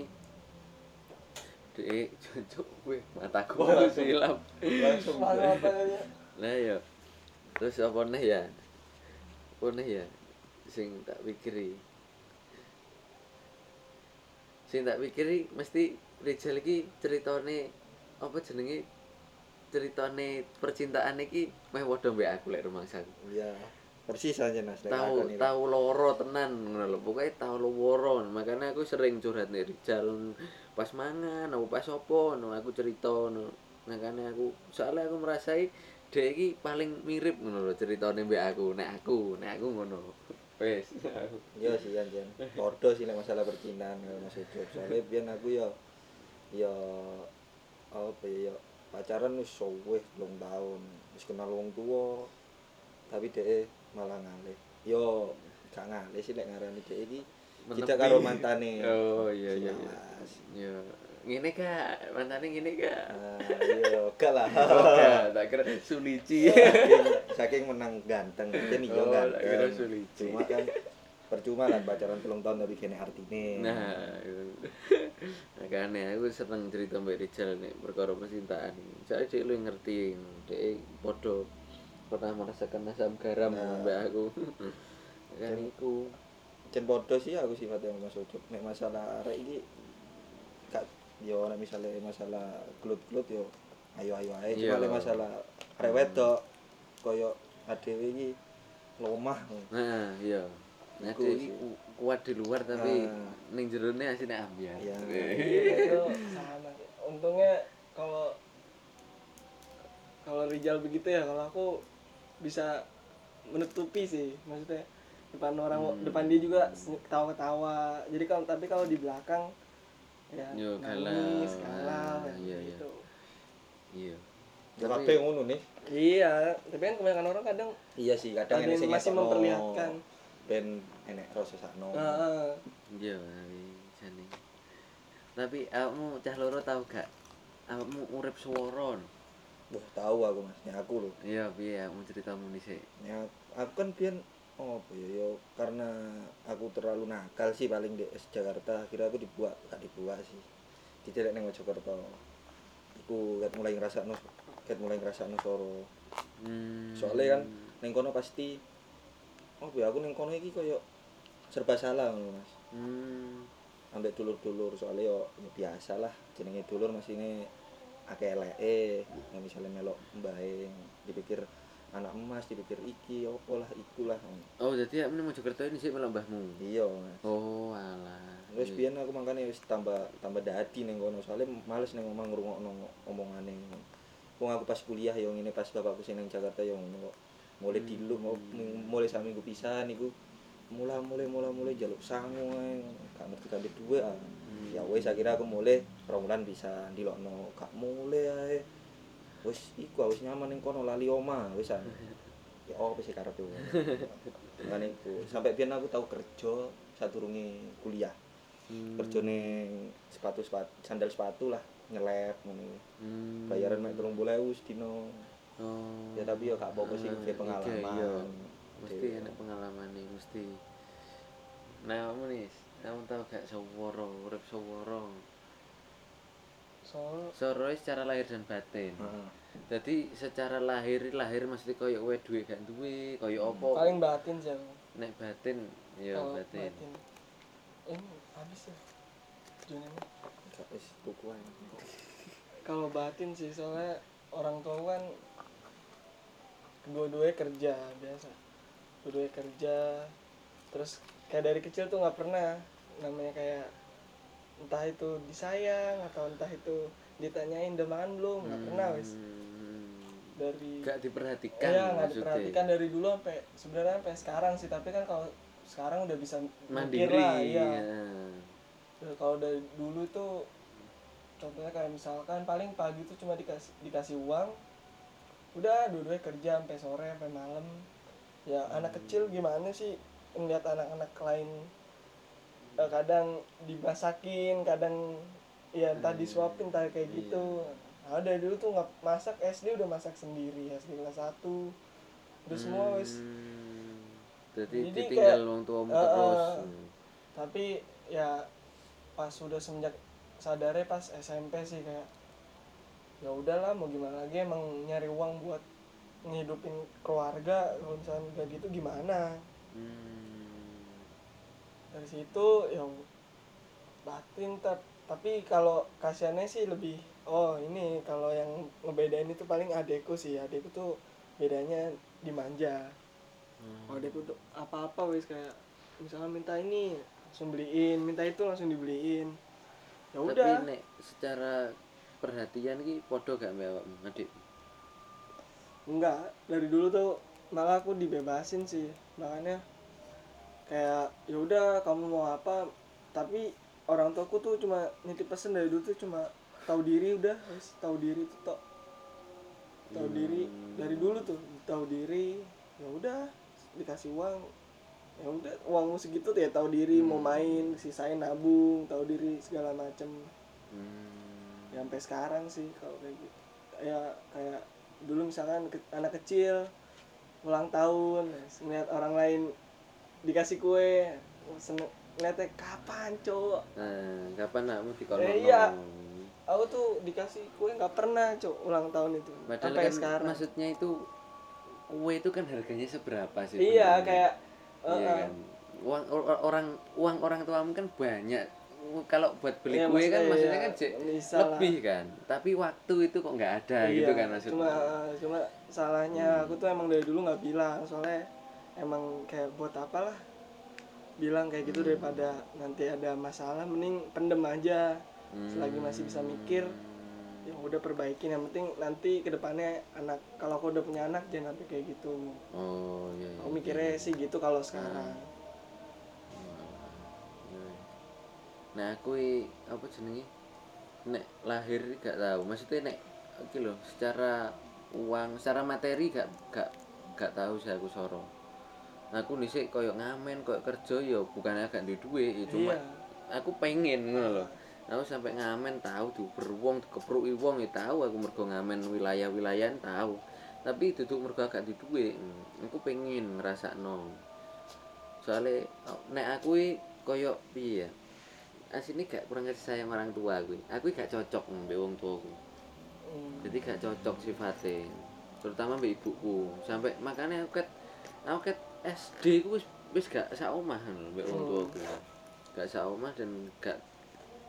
Dek, cocok kowe mataku Wah, wis ilang. langsung Lah ya. Terus apa nih ya? Apa nih ya? Sing tak pikiri. Sing tak pikiri mesti Rizal iki ceritane apa jenenge? Ceritane percintaan iki meh padha mbek aku lek rumangsaku. Iya. Persis aja Mas Tahu tahu loro tenan ngono lho. Pokoke tahu loro. Makanya aku sering curhat nih Rizal pas mangan apa pas opo no aku cerita no. Makanya aku soalnya aku merasai dia iki paling mirip ngono lho ceritane mbek aku nek aku nek aku ngono. Wes. Iya sih anjen. Podo sih nek masalah percintaan kalau Mas Ucup. Soalnya biyen aku ya ya apa ya ya pacaran wis wis belum tahun. Wis kenal wong tua. Tapi dhek malah ngalih. Yo gak ngalih sih nek ngarani dhek iki tidak karo mantane. Oh iya iya iya. Ngene kak, mantane ngene kak. Ah, iya, gak lah. Oke, tak kira sulici. saking, saking menang ganteng kan iya Oh, tak kira ganteng sulici. cuma kan percuma kan pacaran telung tahun tapi kene artine Nah, itu. makanya aku seneng cerita Mbak Rizal nih perkara percintaan. Saya cek lu yang ngerti, dia podo pernah merasakan asam garam Nah. Mbak aku. kan iku. Jen podo sih aku sifatnya Mas Ucup nek masalah arek iki yo nek misalnya masalah glut-glut yo ayo-ayo ae Iya. cuma nek masalah arek wedok koyo adewe iki lomah Nah, iya. Ini ku- kuat di luar tapi Ah. ning jerone asine ambiar. Iya. itu sama sih. untungnya kalau kalau Rijal begitu ya kalau aku bisa menutupi sih maksudnya depan orang Hmm. depan dia juga ketawa-ketawa jadi kalau tapi kalau di belakang ya Yo, nangis galau. galau Ah, iya, iya. gitu Iya. Ya kabeh ngono nih. iya tapi kan kebanyakan orang kadang Iya sih, kadang sing masih memperlihatkan ben enek rasa sakno. Heeh. Iya, tapi jane. Tapi awakmu cah loro tau gak? Awakmu urip suworon. Wah, tahu aku Mas, ya aku lho. Iya, piye awakmu ceritamu dhisik? Ya aku kan biyen oh apa ya yo karena aku terlalu nakal sih paling di Jakarta kira aku dibuat gak dibuat sih didelek ning Mojokerto iku ket mulai ngrasakno ket mulai ngrasakno soro Hmm. soalnya kan ning kono pasti oh ya aku ning kono iki koyo serba salah Mas Hmm. ambek dulur-dulur soalnya yo, yo biasa lah jenenge dulur masih ini akeh eleke yang misalnya melok mbahe dipikir anak emas dipikir iki opo lah ikulah Oh, jadi awakmu ning Mojokerto ini sih melok mbahmu. iya mas. Oh, alah. terus biyen aku makanya wis tambah tambah dadi ning kono soalnya males ning omah ngrungokno omongane. Wong aku pas kuliah yo ngene pas bapakku sing ning Jakarta kok. Mulai dilu mau mulai saminggu pisan niku. Mulai mulai mulai mulai jaluk sangu gak ngerti kan duwe ah. Ya wis akhirnya aku mulai rong bisa dilokno gak mulai ae wis iku ah, wis nyaman ning kono lali oma wis ah ya oh wis karepe ngene iku sampai biyen aku tau kerja sadurunge kuliah Hmm. kerja ning sepatu sepatu sandal sepatu lah ngelep ngono Hmm. bayaran mek 30.000 sedino Oh. ya tapi ya gak apa-apa sih Ah, pengalaman iya. Mesti enak pengalaman nih, mesti. Nah, kamu nih, kamu tahu gak Soworo, urip Soworo. Soro secara lahir dan batin. Heeh. Jadi secara lahir lahir mesti koyo kowe duwe gak duwe, koyo apa? paling batin sih. Nek batin, ya Kalau batin. ini habis ya Juni ini. Gak wis tuku kalau batin sih soalnya orang tua kan kedua-duanya kerja biasa kedua-duanya kerja terus kayak dari kecil tuh nggak pernah namanya kayak entah itu disayang atau entah itu ditanyain udah makan belum nggak pernah wis Hmm. dari Gak diperhatikan Iya nggak diperhatikan dari dulu sampai sebenarnya sampai sekarang sih tapi kan kalau sekarang udah bisa Mandiri. lah ya. Ya, kalau dari dulu tuh contohnya kayak misalkan paling pagi tuh cuma dikasih dikasih uang udah dua-duanya kerja sampai sore sampai malam ya anak kecil gimana sih ngeliat anak-anak lain eh, kadang dimasakin kadang ya entah disuapin entah kayak Iya. gitu nah, dari dulu tuh nggak masak SD udah masak sendiri SD kelas satu udah semua wis Hmm. Jadi, Jadi ditinggal kayak- wong tuamu Eh, terus. eh. tapi ya pas udah semenjak sadarnya pas SMP sih kayak ya udahlah mau gimana lagi emang nyari uang buat ngehidupin keluarga kalau misalnya kayak gitu gimana Hmm. Dari situ ya batin tap- tapi kalau kasihannya sih lebih oh ini kalau yang ngebedain itu paling adekku sih. Adekku tuh bedanya dimanja Hmm. oh adekku tuh apa-apa wis kayak misalnya minta ini langsung beliin. Minta itu langsung dibeliin. Ya Tapi udah. nek secara perhatian ki podo gak mbak adik? enggak. Dari dulu tuh malah aku dibebasin sih. Makanya kayak ya udah kamu mau apa? Tapi orang tuaku tuh cuma nitip pesen dari dulu tuh cuma tahu diri udah tahu diri tuh tok. Tahu diri dari dulu tuh tahu diri ya udah dikasih uang. Ya udah uang segitu tuh ya tahu diri mau main sisain nabung tahu diri segala macem. Hmm. ya sampai sekarang sih kalau kayak gitu. Ya kayak dulu misalkan ke- anak kecil ulang tahun ngeliat orang lain dikasih kue seneng ngeliatnya kapan cowok Nah, kapan nakmu dikono? Eh, iya. aku tuh dikasih kue nggak pernah cowok ulang tahun itu Padahal sampai kan sekarang maksudnya itu kue itu kan harganya seberapa sih? iya kayak iya uh-uh. kan. Uang or- orang uang orang tuamu kan banyak. Kalau buat beli Iya, kue kan maksudnya maksudnya iya, kan Cek, bisa lah. lebih kan. Tapi waktu itu kok nggak ada Iya, gitu kan maksudnya. cuma cuma salahnya Hmm. aku tuh emang dari dulu nggak bilang soalnya emang kayak buat apa lah bilang kayak gitu daripada nanti ada masalah mending pendem aja selagi masih bisa mikir ya udah perbaikin yang penting nanti ke depannya anak kalau aku udah punya anak jangan sampai kayak gitu oh iya, iya. aku mikirnya sih gitu kalau sekarang Iya. Nah, aku apa jenenge? Nek lahir gak tahu. Maksudnya nek iki lho, secara uang, secara materi gak gak gak tahu sih aku soro. Aku dhisik koyo ngamen, koyo kerja ya bukannya gak duwe duit, ya cuma iya aku pengen ngono lho. Aku sampai ngamen tahu diuber wong, dikepruki wong ya tahu aku mergo ngamen wilayah-wilayah tahu. Tapi duduk mergo gak duwe duit. Hmm, Aku pengen ngrasakno. Soale oh, nek aku koyo piye ya? Asine gak kurang kasih sayang orang tua aku. Aku gak cocok mbek wong tuaku. Hmm. Jadi gak cocok sifatnya. Terutama mbek ibuku. Sampai makanya aku ket aku ket SD ku wis wis gak sak omah lho mbek wong tuaku. Gak sak omah dan gak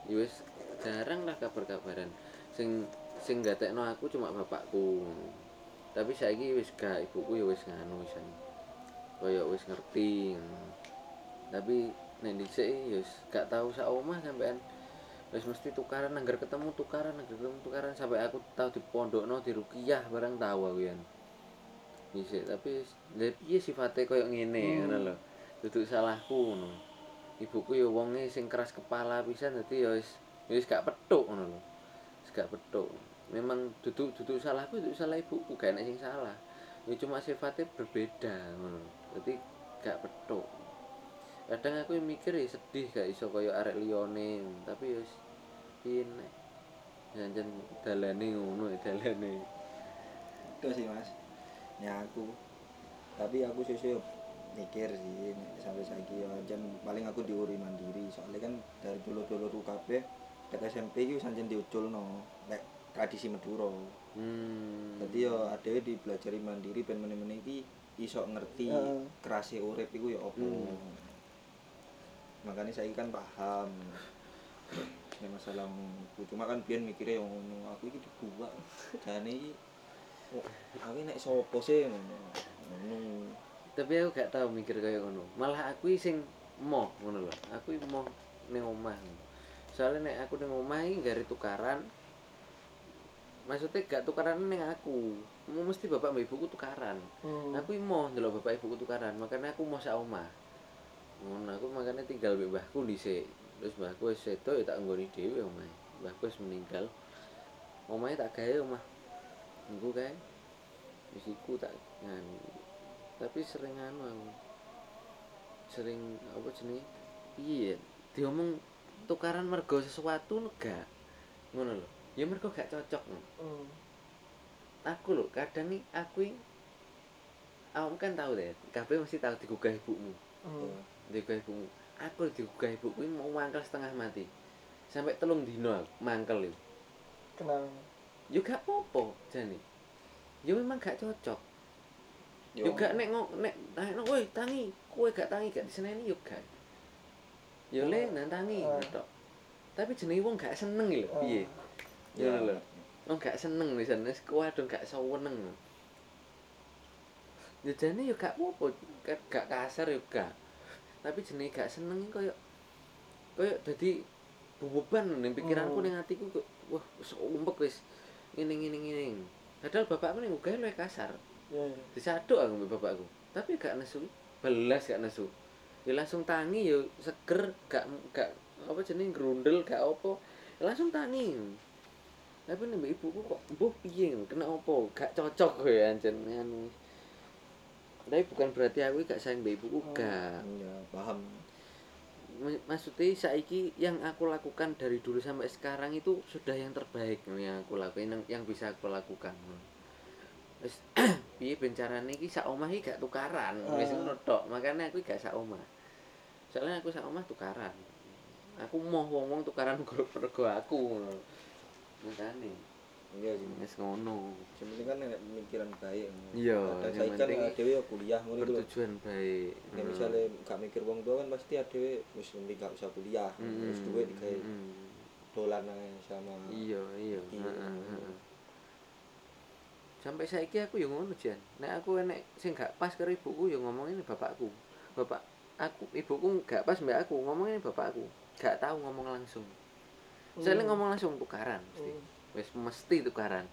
ya wis jarang lah kabar-kabaran. Sing sing gatekno aku cuma bapakku. Tapi saiki wis gak ibuku ya wis nganu wisan. Kaya wis ngerti. Tapi nek dhisik ya wis gak tau sak omah sampean wis mesti tukaran anggar ketemu tukaran anggar ketemu tukaran sampai aku tau di pondokno di rukiah barang tau aku yan Dhisik tapi piye sifate koyo ngene ngono lho. Duduk salahku ngono. Ibuku ya wonge sing keras kepala pisan dadi ya wis wis gak petuk ngono lho. Wis gak petuk. Memang duduk duduk salahku duduk salah ibuku gak enak sing salah. Ya cuma sifatnya berbeda ngono. Dadi gak petuk. Kadang aku mikir ya sedih gak iso kaya arek liyane, tapi ya wis piye nek. Jangan dalane ngono dalane. itu sih mas ya aku tapi aku sesuai mikir sih sampai saiki ya jan paling aku diuri mandiri soalnya kan dari dulu dulu kabeh ket SMP iki wis anjen diuculno nek tradisi Madura Hmm. Jadi yo adewe dipelajari mandiri ben meneh-meneh iki iso ngerti Heeh. kerase urip iku ya apa. Hmm. Makanya saya kan paham. Nek masalah cuma kan biyen mikirnya yang ngono aku iki dibuat. Jane iki aku nek sapa sih ngono. Tapi aku gak tau mikir kaya ngono. Malah aku sing moh ngono lho. Aku moh ning omah. Soalnya nek aku ning omah iki gare tukaran. Maksudnya gak tukaran ning aku. Mau mesti bapak mbak ibuku tukaran. Hmm. Aku mau ndelok bapak ibuku tukaran, makanya aku mau sak omah. Ngono aku makanya tinggal mbek mbahku dhisik. Terus mbahku wis sedo ya tak nggoni dhewe omahe. Mbahku wis meninggal. Omahe tak gawe omah. Engko kae. Wis iku tak nganu. Tapi sering anu aku. Sering apa jenenge? Piye ya? Diomong tukaran mergo sesuatu enggak. Ngono lho. Ya mergo gak cocok. Hmm. aku lho kadang nih aku ini awakmu kan tahu deh kabeh mesti tahu digugah ibumu Hmm. digugah ibumu aku digugah ibuku mau mangkel setengah mati sampai telung dino aku mangkel itu Kenal. Ya gak apa-apa jane ya memang gak cocok Yo. gak nek ngok nek tangno woi tangi kowe gak tangi gak diseneni yo gak ya le nantangi Ah. tok tapi jenenge wong gak seneng lho Ah. piye ya lho Wong gak seneng wis wis kuwadon gak seneng. Ya jane ya gak apa-apa, gak- kasar ya gak. Tapi jenenge gak seneng koyo koyo dadi beban ning pikiranku Hmm. ning atiku kok wah wis umpek wis ngene ngene ngene. Padahal bapakku ning ugae luwih kasar. Ya. ya. Disaduk aku mbek bapakku. Tapi gak nesu, belas gak nesu. Ya langsung tangi ya seger, gak gak apa jenenge grundel gak apa. Ya langsung tangi. Tapi mbek ibuku kok mbuh piye kena apa? Gak cocok kowe anjen anu. Tapi bukan berarti aku gak sayang mbek ibuku Oh. gak. Ya, paham. Mak- Maksudnya saiki yang aku lakukan dari dulu sampai sekarang itu sudah yang terbaik yang aku lakukan yang, yang bisa aku lakukan. Wis piye ben carane iki sak omah iki gak tukaran, wis Ah. ngono tok. Makane aku gak sak omah. Soalnya aku sak omah tukaran. Aku mau wong-wong tukaran mergo aku ngono. Makane Iya sih. wis ngono. Yang penting kan nek pemikiran baik. Iya, Dan yang saya kan penting adewe ya kuliah ngono iku lho. Bertujuan baik. Nek misalnya gak mikir wong tua kan pasti adewe wis mending gak usah kuliah. Terus duit digawe Mm. dolan ae sama Iya, iya. Heeh. Sampai saiki aku ya ngono jan. Nek aku enek sing gak pas karo ibuku ya ngomongin bapakku. Bapak aku ibuku gak pas mbak aku ngomongin bapak aku gak tahu ngomong langsung soalnya Hmm. ngomong langsung tukaran mesti Wes mesti tukaran.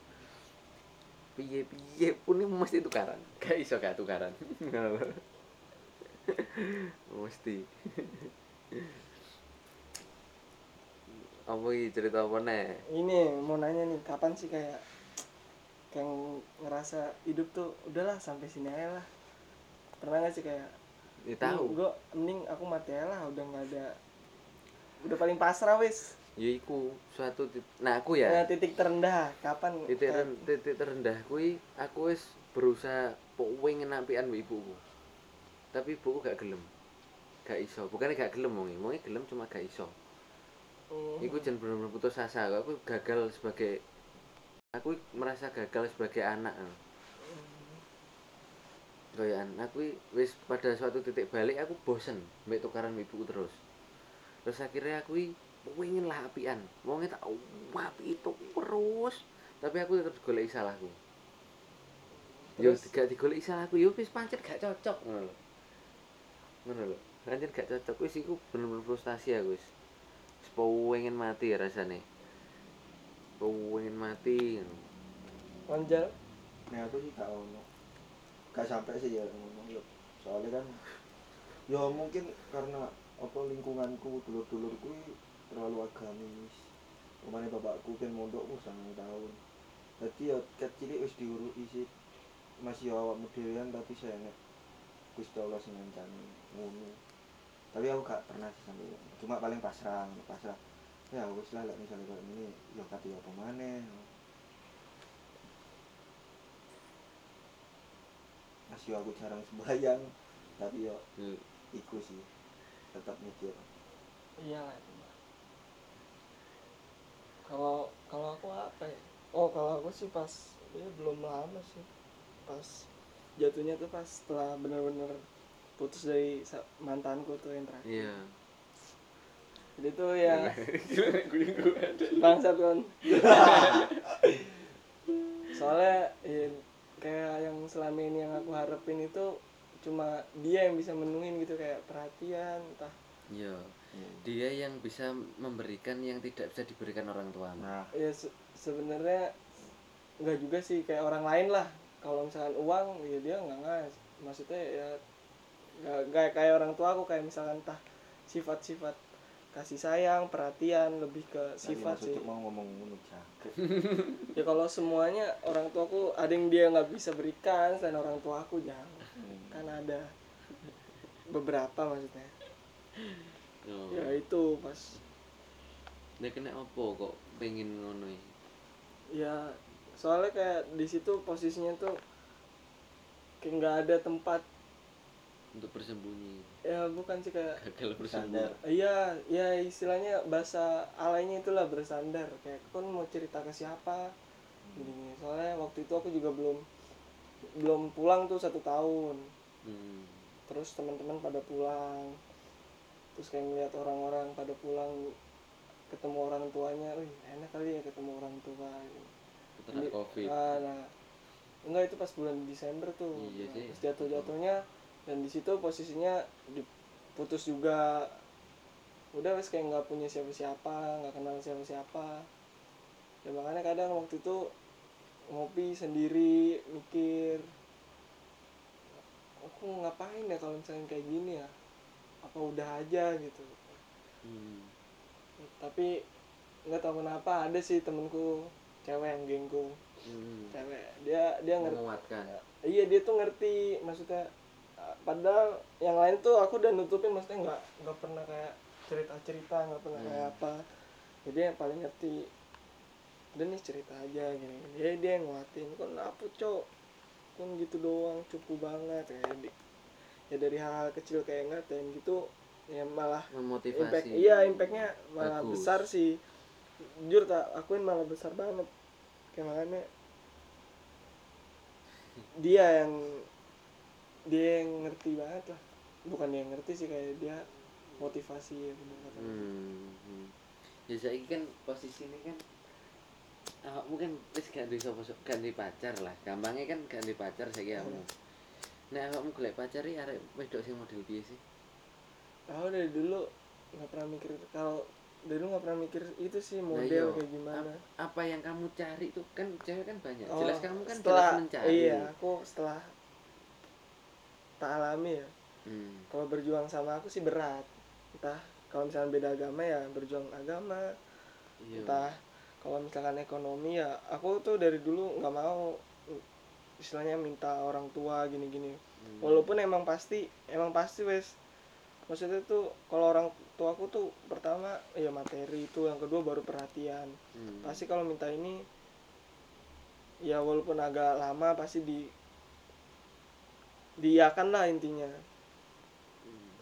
Piye piye pun ini mesti tukaran. Gak iso gak tukaran. Mesti. Apa iki cerita apa nih ini mau nanya nih kapan sih kayak kayak ngerasa hidup tuh udahlah sampai sini aja lah. Pernah gak sih kayak ya tahu. Gue mending aku mati aja lah udah nggak ada udah paling pasrah wis ya iku suatu tit- nah aku ya. Nah, titik terendah kapan titik ren- titik terendah kui aku wis berusaha pengen napian mbak ibuku. Tapi ibuku gak gelem. Gak iso. Bukannya gak gelem wongi wongi gelem cuma gak iso. Hmm. Iku jen bener-bener putus asa. Aku gagal sebagai aku merasa gagal sebagai anak Goyaan aku i- wis pada suatu titik balik aku bosen mbek tukaran ibuku terus. Terus akhirnya aku pengen lah apian. Wongnya tak api itu terus tapi aku tetap digoleki salahku. Yo gak digoleki salahku. Yo wis pancet gak cocok. Ngono lho. Ngono lho. Pancet gak cocok. Wis iku bener-bener frustasi aku wis. Wis pengen mati ya rasane. Pengen mati. Ngono. Wanjal Nah aku sih gak ono. Gak sampai sih ya ngomong yo. Soalnya kan ya mungkin karena apa lingkunganku dulur-dulurku terlalu agamis. Ke mana bapakku kan mondok wis sangat tahun. Jadi ya kecil wis diuruti sih. Masih awak modelan tapi saya nek Gusti Allah sing ngancani ngono. Tapi aku gak pernah sih sampai cuma paling pasrah, pasrah. Ya wis lah misalnya kayak ini ya kati apa maneh. masih aku jarang sembahyang tapi yo Hmm. iku sih tetap mikir iya. Kalau kalau aku apa ya? Oh kalau aku sih pas ya belum lama sih. Pas jatuhnya tuh pas setelah bener-bener putus dari mantanku tuh yang terakhir. Iya. Jadi tuh ya bangsat kan soalnya ya, kayak yang selama ini yang aku harapin itu cuma dia yang bisa menuhin gitu kayak perhatian entah iya dia yang bisa memberikan yang tidak bisa diberikan orang tua. Nah. Ya se- sebenarnya nggak juga sih kayak orang lain lah. Kalau misalkan uang ya dia nggak ngas maksudnya ya nggak kayak orang tua aku kayak misalkan entah sifat-sifat kasih sayang perhatian lebih ke sifat sifat sih. Mau ngomong ya kalau semuanya orang tuaku ada yang dia nggak bisa berikan selain orang tua aku jangan kan ada beberapa maksudnya oh. ya itu pas dia kena opo kok pengen ngono ya? ya soalnya kayak di situ posisinya tuh kayak nggak ada tempat. Untuk bersembunyi. Ya bukan sih kayak gagal bersandar. iya ya istilahnya bahasa alainya itulah bersandar. Kayak kan mau cerita ke siapa gini soalnya waktu itu aku juga belum belum pulang tuh satu tahun. Hmm. terus teman-teman pada pulang terus kayak ngeliat orang-orang pada pulang ketemu orang tuanya wih enak kali ya ketemu orang tua. Kena Ini- covid. Ah, nah. Enggak itu pas bulan Desember tuh. Iya Nah, sih. pas jatuh jatuhnya dan di situ posisinya diputus juga. Udah wes kayak nggak punya siapa-siapa nggak kenal siapa-siapa. Ya makanya kadang waktu itu ngopi sendiri mikir aku ngapain ya kalau misalnya kayak gini ya apa udah aja gitu. Hmm. tapi nggak tahu kenapa ada sih temenku cewek yang gengku Hmm. cewek dia dia ngerti. Menguatkan. Iya dia tuh ngerti maksudnya padahal yang lain tuh aku udah nutupin maksudnya nggak nggak pernah kayak cerita cerita nggak pernah kayak Hmm. apa. Jadi yang paling ngerti udah nih cerita aja gini. Dia dia yang nguatin kok apa cok? Kan gitu doang cukup banget kayak ya dari hal, -hal kecil kayak ngatain gitu ya malah memotivasi impact iya impactnya malah Bagus. besar sih jujur tak akuin malah besar banget kayak makanya dia yang dia yang ngerti banget lah bukan dia yang ngerti sih kayak dia motivasi ya bener kata hmm. hmm. ya saya kan posisi ini kan awakmu kan wis gak duwe sapa gak duwe pacar lah gampangnya kan gak duwe pacar saiki kamu Hmm. Nek awakmu golek pacar iki arek wedok sing model piye sih? Aku dari dulu nggak pernah mikir. Kalau dari dulu nggak pernah mikir itu sih Nah, model iya. kayak gimana. Ap- apa yang kamu cari tuh? Kan cewek kan banyak. Oh, jelas kamu kan setelah jelas mencari. iya aku setelah tak alami ya. Hmm. kalau berjuang sama aku sih berat. Entah kalau misalnya beda agama ya berjuang agama. Iya. Entah kalau misalkan ekonomi ya aku tuh dari dulu nggak mau istilahnya minta orang tua gini-gini Hmm. walaupun emang pasti emang pasti wes maksudnya tuh kalau orang tua aku tuh pertama ya materi itu yang kedua baru perhatian Hmm. pasti kalau minta ini ya walaupun agak lama pasti di diakan lah intinya Hmm.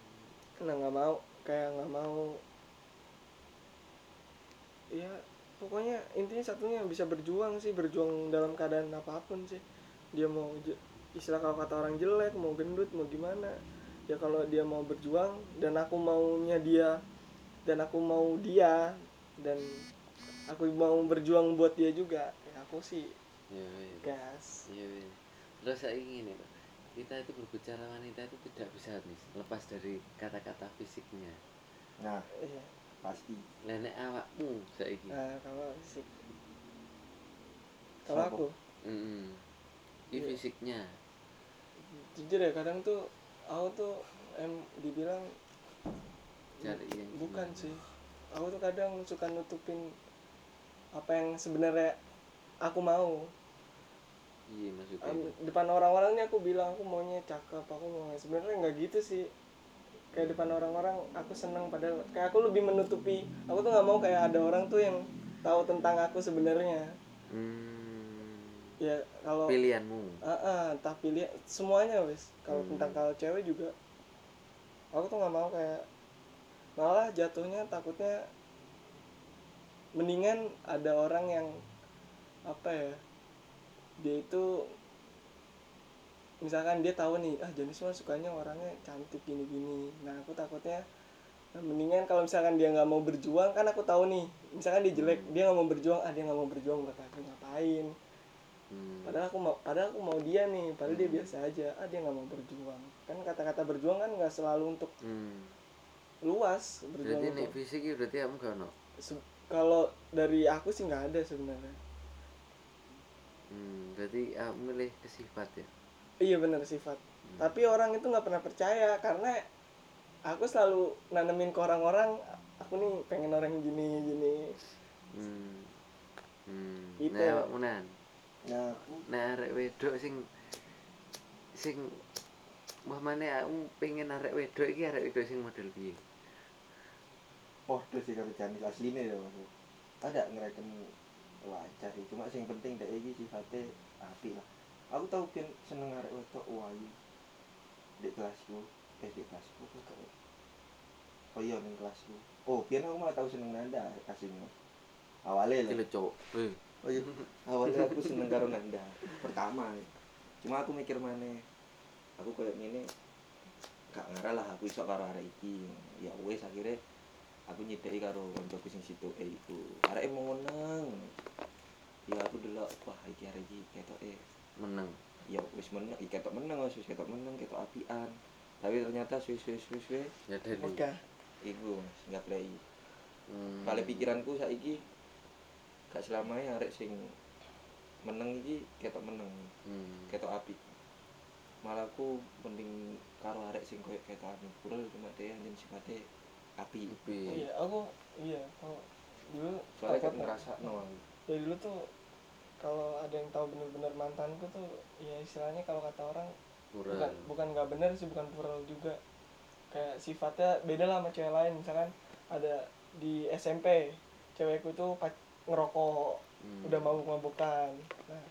karena nggak mau kayak nggak mau ya pokoknya intinya satunya bisa berjuang sih berjuang dalam keadaan apa pun sih dia mau istilah kalau kata orang jelek mau gendut mau gimana ya kalau dia mau berjuang dan aku maunya dia dan aku mau dia dan aku mau berjuang buat dia juga ya aku sih iya iya. gas. Iya iya. terus saya ingin loh kita itu berbicara wanita itu tidak bisa nih lepas dari kata-kata fisiknya. Nah iya. pasti. Nenek awakmu saya ingin. Nah kalau sih kalau aku? Hmm. Ini Iya. fisiknya. Jujur ya kadang tuh aku tuh em dibilang cari yang bukan gimana? sih. Aku tuh kadang suka nutupin apa yang sebenarnya aku mau. Iya maksudnya Am- depan orang-orang nih aku bilang aku maunya cakep aku mau sebenarnya nggak gitu sih. Kayak depan orang-orang aku seneng padahal kayak aku lebih menutupi. Aku tuh nggak mau kayak ada orang tuh yang tahu tentang aku sebenarnya. Hmm. Ya kalau pilihanmu. Ah ah, entah pilih semuanya wes kalau Hmm. tentang kalau cewek juga aku tuh nggak mau kayak malah jatuhnya takutnya mendingan ada orang yang apa ya dia itu misalkan dia tahu nih ah jenis mah sukanya orangnya cantik gini gini nah aku takutnya nah, mendingan kalau misalkan dia nggak mau berjuang kan aku tahu nih misalkan dia jelek dia nggak mau berjuang ah dia nggak mau berjuang buat aku ngapain hmm. padahal aku mau padahal aku mau dia nih padahal dia biasa aja ah dia nggak mau berjuang kan kata-kata berjuang kan nggak selalu untuk Hmm. luas berjuang berarti nek fisik itu berarti kamu gak Se- kalau dari aku sih nggak ada sebenarnya hmm. berarti kamu milih ke sifat ya iya bener sifat tapi orang itu nggak pernah percaya karena aku selalu nanemin ke orang-orang aku nih pengen orang yang gini gini hmm. Hmm. Gitu. nah nah nah arek wedok sing sing Muhamane aku pengen arek wedok iki arek wedok sing model piye? Podo sih karo janis asline ya maksud ada ngereken wajar sih cuma sing penting dek iki sifatnya api lah. Aku tau kan seneng arek wedok wayu di kelasku eh di kelasku kok gak- oh iya ning kelasku. Oh biar aku malah tau seneng Nanda aslinya awalnya lah lho cowok eh oh iya. Awalnya aku seneng karo Nanda pertama. Cuma aku mikir mana aku kayak gini gak ngarah lah aku iso karo arek iki. Ya wes akhirnya aku nyedeki karo koncoku sing situ eh iku. Arek mau menang ya aku delok wah iki arek iki ketoke meneng. Ya wis menang iki ketok menang wis ketok menang ketok apian. Tapi ternyata suwe suwe suwe suwe ya Oke. iku mas nggak play. Hmm. kali pikiranku saiki gak selamanya arek sing menang iki ketok menang hmm. ketok api. Malah aku mending karo arek sing koyo ketok anu purel cuma dia anjen sifatnya api. Tapi iya aku iya kalau dulu soalnya kan takutnya- ngerasa no ya dulu tuh kalau ada yang tahu bener-bener mantanku tuh ya istilahnya kalau kata orang kurang bukan bukan nggak bener sih bukan plural juga. Kayak sifatnya beda lah sama cewek lain. Misalkan ada di SMP cewekku tuh ngerokok Hmm. udah mabuk-mabukan nah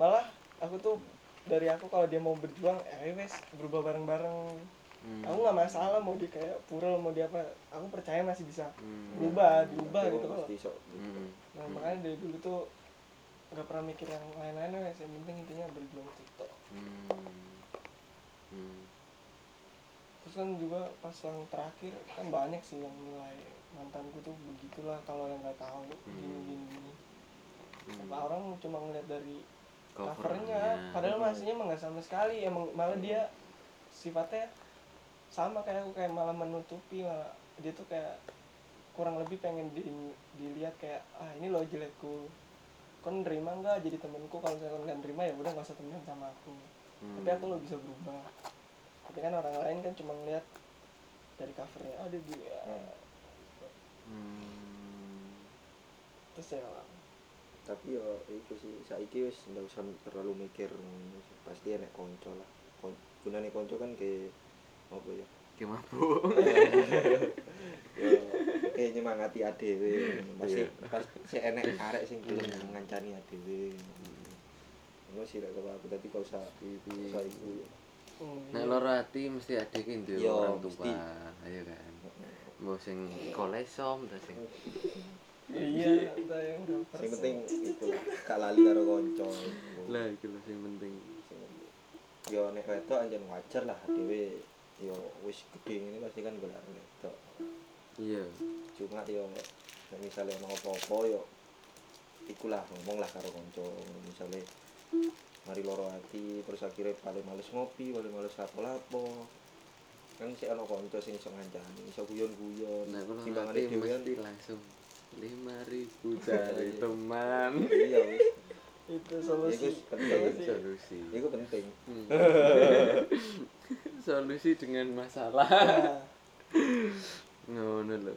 malah aku tuh dari aku kalau dia mau berjuang eh wes berubah bareng-bareng Hmm. aku nggak masalah mau dia kayak purel mau dia apa aku percaya masih bisa Hmm. berubah diubah gitu loh sok Hmm. nah makanya dari dulu tuh nggak pernah mikir yang lain-lain wes yang penting intinya berjuang gitu Hmm. Hmm. Terus kan juga pas yang terakhir kan banyak sih yang nilai mantanku tuh begitulah kalau yang nggak tahu gini gini gini Hmm. Apa orang cuma ngeliat dari Covernya. covernya padahal masihnya emang nggak sama sekali emang malah dia sifatnya sama kayak aku kayak malah menutupi malah dia tuh kayak kurang lebih pengen di, dilihat kayak ah ini loh jelekku. Kon nerima nggak? Jadi temenku kalau misalkan nggak nerima ya udah nggak usah temenan sama aku. Hmm. tapi aku lo bisa berubah tapi kan orang lain kan cuma ngeliat dari covernya. Oh dia. Hmm. terus ya tapi yo itu sih. Saiki wis ndak usah terlalu mikir. Pasti enek konco lah. Kon gunane konco kan ke apa ya? Ki mabuk. yo kayak nyemangati adewe pasti pas si enek arek sing gelem ngancani adewe ngono sih lek kalau aku. Tadi kau usah usah iku hmm, Nek loro ati mesti ada ki orang tua. mesti. Ayo kan. Mbok sing kolesom ta sing iya udah sing penting itu gak lali karo konco lah iki lho sing penting. yo nek wedok anjen wajar lah dhewe yo wis gede ini pasti kan golek wedok Iya. cuma yo nek misale mau apa-apa yo ikulah ngomong lah karo kanca misale mari loro hati terus akhirnya paling males ngopi paling males lapo-lapo kan si ana kanca sing iso ngancani iso guyon-guyon loro timbangane ati dhewe kan mesti langsung 5000 dari teman. iya wis itu solusi penting Solusi. iku penting Hmm. Solusi dengan masalah. Nah, Ngono lho.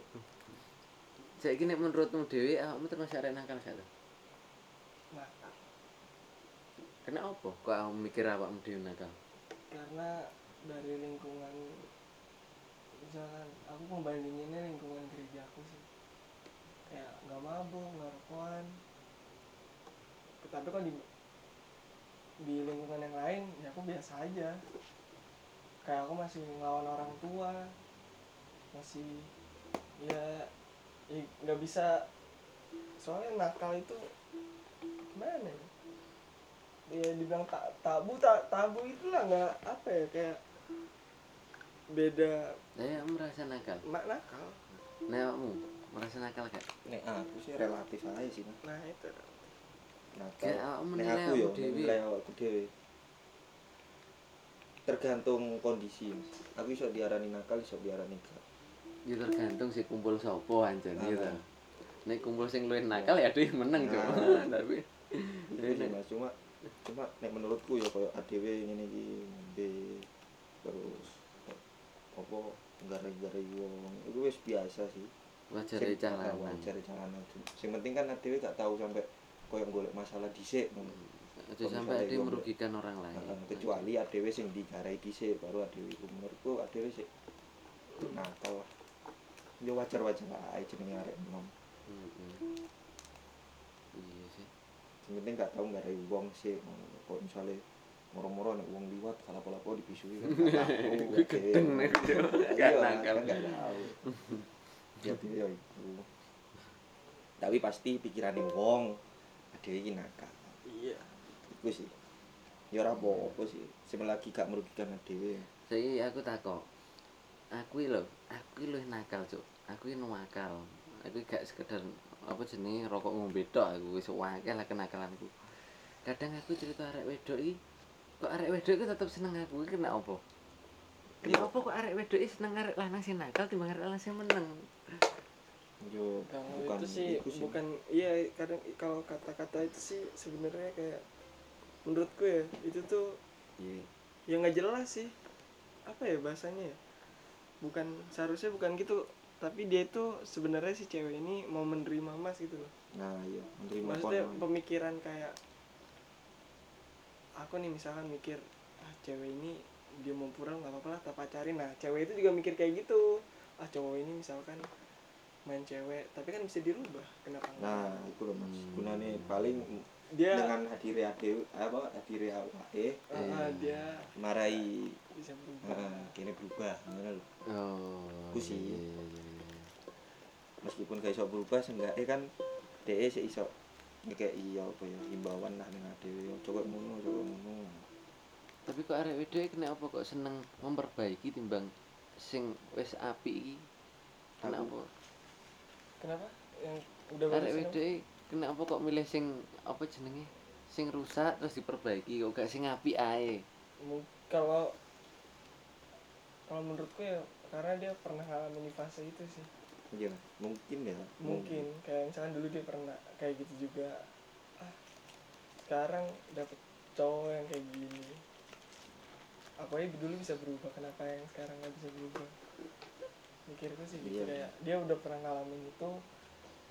Saiki nek menurutmu dhewe awakmu termasuk arek nakal gak to? Kena apa? Kok awakmu mikir awakmu dhewe nakal? karena dari lingkungan misalkan aku membandinginnya lingkungan gereja aku sih. Kayak nggak mabuk nggak rokokan. Tapi kalau di di lingkungan yang lain ya aku biasa aja. Kayak aku masih ngelawan orang tua masih ya ya nggak bisa. Soalnya nakal itu gimana ya ya dibilang tak tabu tak tabu itulah nggak apa ya kayak beda Lah awakmu merasa nakal. mak nakal Nek awakmu merasa nakal gak? nek aku sih relatif aja sih nah nah itu nakal Kayak awakmu nek menilai aku yo menilai awakku dhewe tergantung kondisi aku iso diarani nakal iso diarani gak Ya tergantung sih kumpul sapa anjen Ah. ya ta. Nek kumpul sing luwih nakal ya dhewe meneng Ah. cuma. Tapi Itu mas cuma cuma nek menurutku ya kayak ADW ngene iki ngombe terus apa garai-garai wong. Itu wis biasa sih. Wajar Sing- e cah ah, wajar calanan sing penting kan ADW gak tahu sampai koyo golek masalah dhisik ngono. Aja sampai dia merugikan orang lain. Nah, kecuali ADW sing digarai dhisik baru ADW iku menurutku ADW sih nakal. Lah ya wajar-wajar ae jenenge arek enom Mm-mm. Sih. sing penting gak tau garai wong sih ngono kok misale moro-moro nek wong liwat kalau pola-pola kan gak tahu Kuwi gedeng nek. Gak kan gak tahu ya dia itu tapi pasti pikirane wong ADW iki nakal iya iku sih ya ora apa-apa sih lagi gak merugikan ADW Saiki aku takok. Aku lho, aku luwih nakal, Cuk. Aku iki nakal. Aku gak sekedar apa rokok ngombe tok aku wis akeh lah kenakalanku. Kadang aku cerita arek wedok iki kok arek wedok iki tetep seneng aku iki kena apa? Kenapa kok arek wedok iki seneng arek lanang sing nakal timbang arek lanang sing meneng? yo kalau bukan itu sih iku bukan iya kadang kalau kata-kata itu sih sebenarnya kayak menurutku ya itu tuh Iya. ya nggak jelas sih apa ya bahasanya ya bukan seharusnya bukan gitu tapi dia itu sebenarnya si cewek ini mau menerima mas gitu loh. Nah iya menerima maksudnya pemikiran kayak aku nih misalkan mikir ah cewek ini dia mau pulang nggak apa-apa lah tak pacarin. Nah cewek itu juga mikir kayak gitu. Ah cowok ini misalkan main cewek tapi kan bisa dirubah kenapa enggak nah itu loh mas. Hmm. gunane paling dia dengan hadiri ADW apa hadiri awake ah, ah, dia marai bisa berubah. Heeh kene berubah ngono lho Oh. Sih. iya, iya, iya. Meskipun gak iso berubah seenggaknya kan DE sih iso ngekei apa ya himbauan lah ning ADW coba ngono coba ngono Tapi kok arek wedok iki kena apa kok seneng memperbaiki timbang sing wis apik iki? Kena apa? kenapa yang udah Arek wedok iki kena apa kok milih sing apa jenenge? Sing rusak terus diperbaiki kok gak sing apik ae. Kalau kalau menurutku ya karena dia pernah ngalamin di fase itu sih iya mungkin ya mungkin kayak misalkan dulu dia pernah kayak gitu juga ah sekarang dapet cowok yang kayak gini aku aja dulu bisa berubah kenapa yang sekarang nggak bisa berubah mikirku sih gitu Iya. kayak dia udah pernah ngalamin itu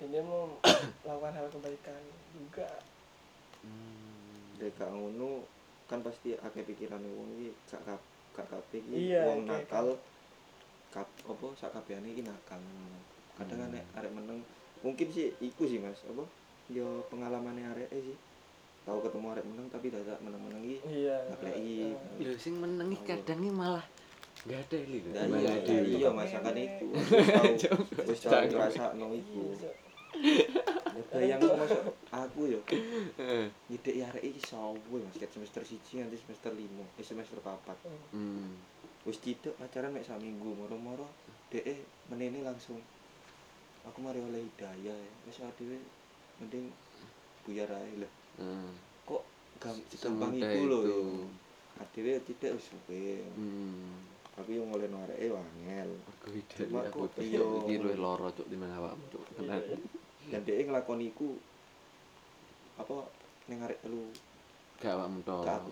dan dia mau lakukan hal kebaikan juga Hmm. Dek gak ngono kan pasti akeh pikirane wong iki kabeh iki Iya, wong nakal kap apa sak kabehane iki nakal. Kadang kan Hmm. arek meneng mungkin sih iku sih Mas, apa? Yo pengalamannya arek sih. Tahu ketemu arek meneng tapi meneng-meneng iki iya Naklei. eh, Lho sing meneng iki kadang iki malah gak ada. Nah, Malah iya, ada iya, iya masakan itu. Wis tau iya, iku. Cok. Ya bayang masuk aku yo Heeh. nyidek arek iki sawu Mas ket semester 1 nganti semester 5, eh semester 4. Hmm. wis tidak pacaran mek sak minggu moro-moro dhek menene langsung aku mari oleh hidayah ya wis dhewe mending buyar ae lah Heeh. kok gam gampang itu lho itu. ya dhewe tidak wis suwe Hmm. tapi yang oleh areke wangel Aku hidayah Cuma aku iya. iki luwih lara cuk timbang awakmu cuk. Dan dhek nglakoni iku apa ning arek telu Gak awakmu tok. gak aku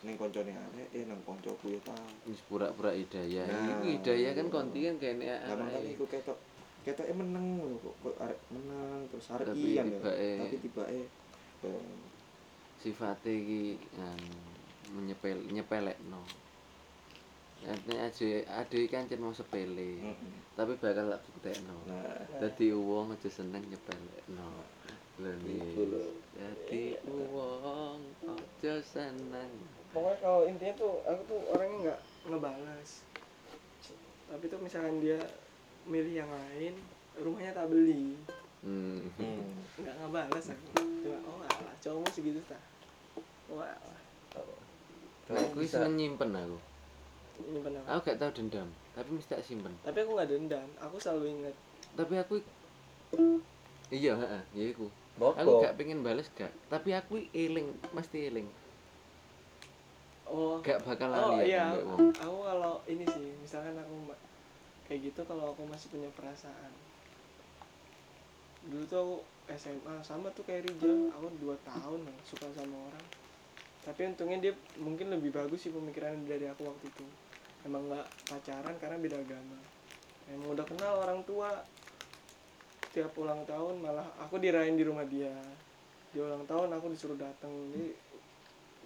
ning koncone arek eh nang koncoku yo tau Wis pura-pura hidayah. Nah. Iku hidayah kan konti kan kene Lah makane iku ketok ketoke meneng lho kok kok arek meneng terus arek Tapi iyan ya. tibake- Tapi tibake eh, sifate iki anu menyepel nyepelekno. Artinya aja ade kan cen mau sepele. mm-mm. Tapi bakal tak buktekno. Nah, Dadi wong aja seneng nyepelekno. Lho Itu lho. Dadi wong aja seneng. pokoknya kalau intinya tuh aku tuh orangnya nggak ngebalas tapi tuh misalkan dia milih yang lain rumahnya tak beli Hmm. hmm. nggak ngebalas aku cuma oh alah cowokmu segitu tak oh Nah, aku seneng nyimpen aku. ini benar Aku gak tau dendam, tapi mesti tak simpen. tapi aku nggak dendam aku selalu ingat Tapi aku iya, heeh, ya iku. Aku Bokok. gak pengen bales gak, tapi aku eling, mesti eling. oh Gak bakal oh lali iya aku aku, aku kalau ini sih misalkan aku kayak gitu kalau aku masih punya perasaan. Dulu tuh aku SMA sama tuh kayak Rijal aku dua tahun lah suka sama orang. Tapi untungnya dia mungkin lebih bagus sih pemikiran dari aku waktu itu. Emang nggak pacaran karena beda agama. Emang udah kenal orang tua tiap ulang tahun malah aku dirayain di rumah dia. Di ulang tahun aku disuruh datang jadi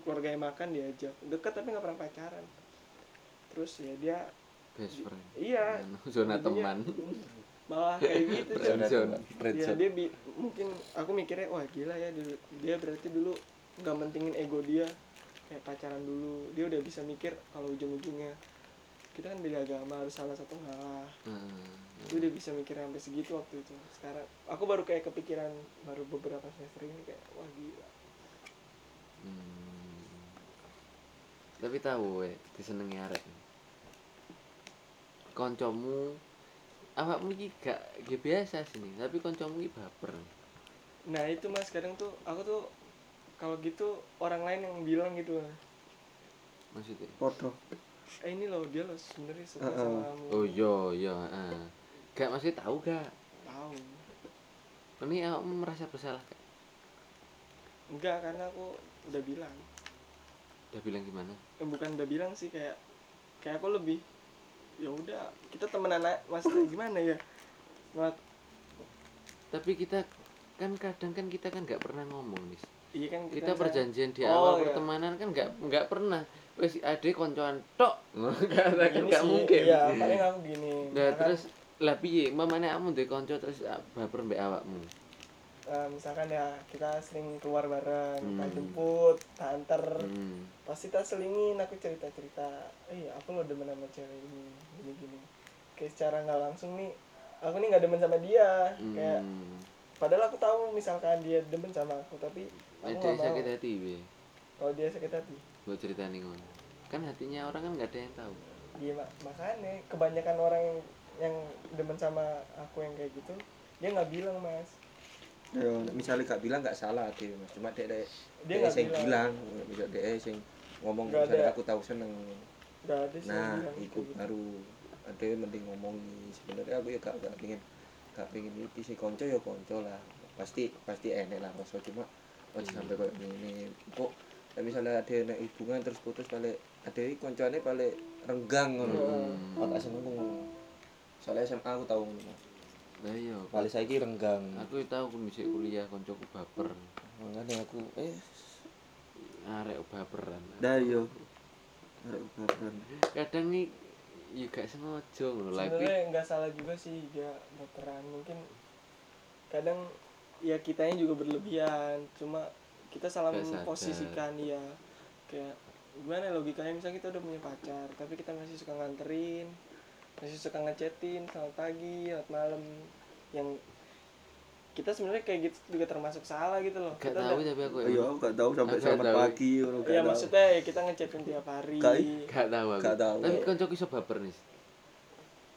keluarga yang makan diajak deket tapi nggak pernah pacaran. Terus ya dia Best friend. iya Zona teman. malah kayak gitu Cok. zone. ya dia bi- mungkin aku mikirnya wah gila ya dulu dia berarti dulu nggak mentingin ego dia kayak pacaran dulu dia udah bisa mikir kalau ujung-ujungnya kita kan beda agama harus salah satu ngalah Hmm. dia udah bisa mikir sampai segitu waktu itu sekarang aku baru kayak kepikiran baru beberapa semester ini kayak wah gila Hmm. Tapi tahu we, disenengi arek. Koncomu awakmu iki gak gak biasa sini, tapi koncomu iki baper. nah itu mas kadang tuh aku tuh kalau gitu orang lain yang bilang gitu Maksudnya? Podo. eh ini loh dia loh sebenarnya suka Heeh. sama kamu Oh iya iya, heeh. Gak maksudnya tahu gak? tahu Ini awakmu merasa bersalah gak? enggak karena aku udah bilang Udah bilang gimana? eh, bukan udah bilang sih kayak kayak aku lebih ya udah kita temenan aja maksudnya gimana ya Nggak- Tapi kita kan kadang kan kita kan nggak pernah ngomong nih. iya kan Kita perjanjian di Oh, awal iya. pertemanan kan nggak nggak pernah. Wes ade koncoan tok. Kan nggak sih, mungkin. iya paling aku gini Nah, terus lah piye mamane kamu ndek kanca terus ah, baper mbek awakmu. Eh, misalkan ya kita sering keluar bareng tak Hmm. jemput tak antar Hmm. pasti tak selingin aku cerita cerita eh aku lo demen sama cewek ini gini gini kayak secara nggak langsung nih aku nih nggak demen sama dia kayak Hmm. padahal aku tahu misalkan dia demen sama aku tapi aku nggak mau sakit hati be. kalau dia sakit hati Buat cerita nih. Kan hatinya orang kan nggak ada yang tahu. Iya mak- makanya kebanyakan orang yang demen sama aku yang kayak gitu dia nggak bilang mas Yo, misalnya gak bilang gak salah dia, Mas. Cuma dek dek Dia nggak sing bilang. misal dek sing ngomong Nggak misalnya ada. aku tahu seneng. Gak ada nah yang itu kayak gitu. baru ada yang mending ngomongi sebenarnya aku ya gak gak pengen gak pengen iki sih konco ya konco lah pasti pasti enek lah rasa cuma ojo Iya. sampai kayak gini kok ya misalnya ada yang hubungan terus putus balik ada yang koncone balik renggang ngono Hmm. gak seneng soalnya SMA aku tahu ngono Lah iya. balik saiki renggang. Aku tahu aku misi kuliah koncoku baper. makanya aku eh. Arek baperan. dah yo arek baperan. Kadang nih ya gak sengaja ngono lagi. sebenarnya nggak salah juga sih dia berperan mungkin kadang ya kitanya juga berlebihan. Cuma kita salah memposisikan dia kayak gimana ya logikanya? Misalnya kita udah punya pacar tapi kita masih suka nganterin masih suka ngechatin selamat pagi selamat malam yang kita sebenarnya kayak gitu juga termasuk salah gitu loh Gak kita tahu tapi aku. ayo aku gak tahu sampai selamat tahu. pagi ngono ya tahu. maksudnya ya kita ngechatin tiap hari Gak- Gak tahu aku. Gak tahu. Tapi koncoku iso baper nih.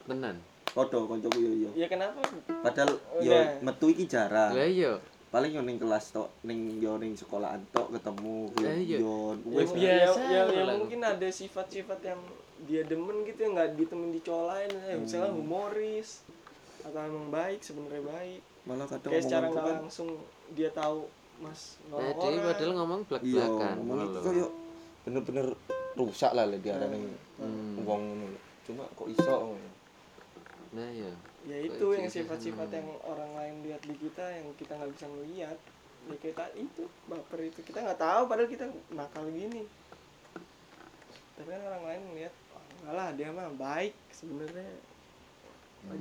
Tenan. Podo koncoku yo yo. ya kenapa Padahal yo Udah. metu iki jarang. Lah iya. Paling yo ning kelas tok, ning yo ning sekolahan tok ketemu yo iya. yo ya, wis ya, ya, ya lah. mungkin ada sifat-sifat yang dia demen gitu yang nggak ditemen dicowok lain ya, misalnya Hmm. humoris atau emang baik sebenarnya baik malah kadang kayak secara nggak kan langsung dia tahu mas Nah, nolong dia orang padahal ngomong iya belak-belakan. ngomong ngono itu bener-bener rusak lah le diarani Hmm. wong ngono. Cuma kok iso. Nah iya. ya Kok itu yang sifat-sifat yang orang lain lihat di kita yang kita nggak bisa melihat ya kayak tadi itu baper itu kita nggak tahu padahal kita nakal gini tapi kan orang lain ngeliat oh, enggak lah dia mah baik sebenarnya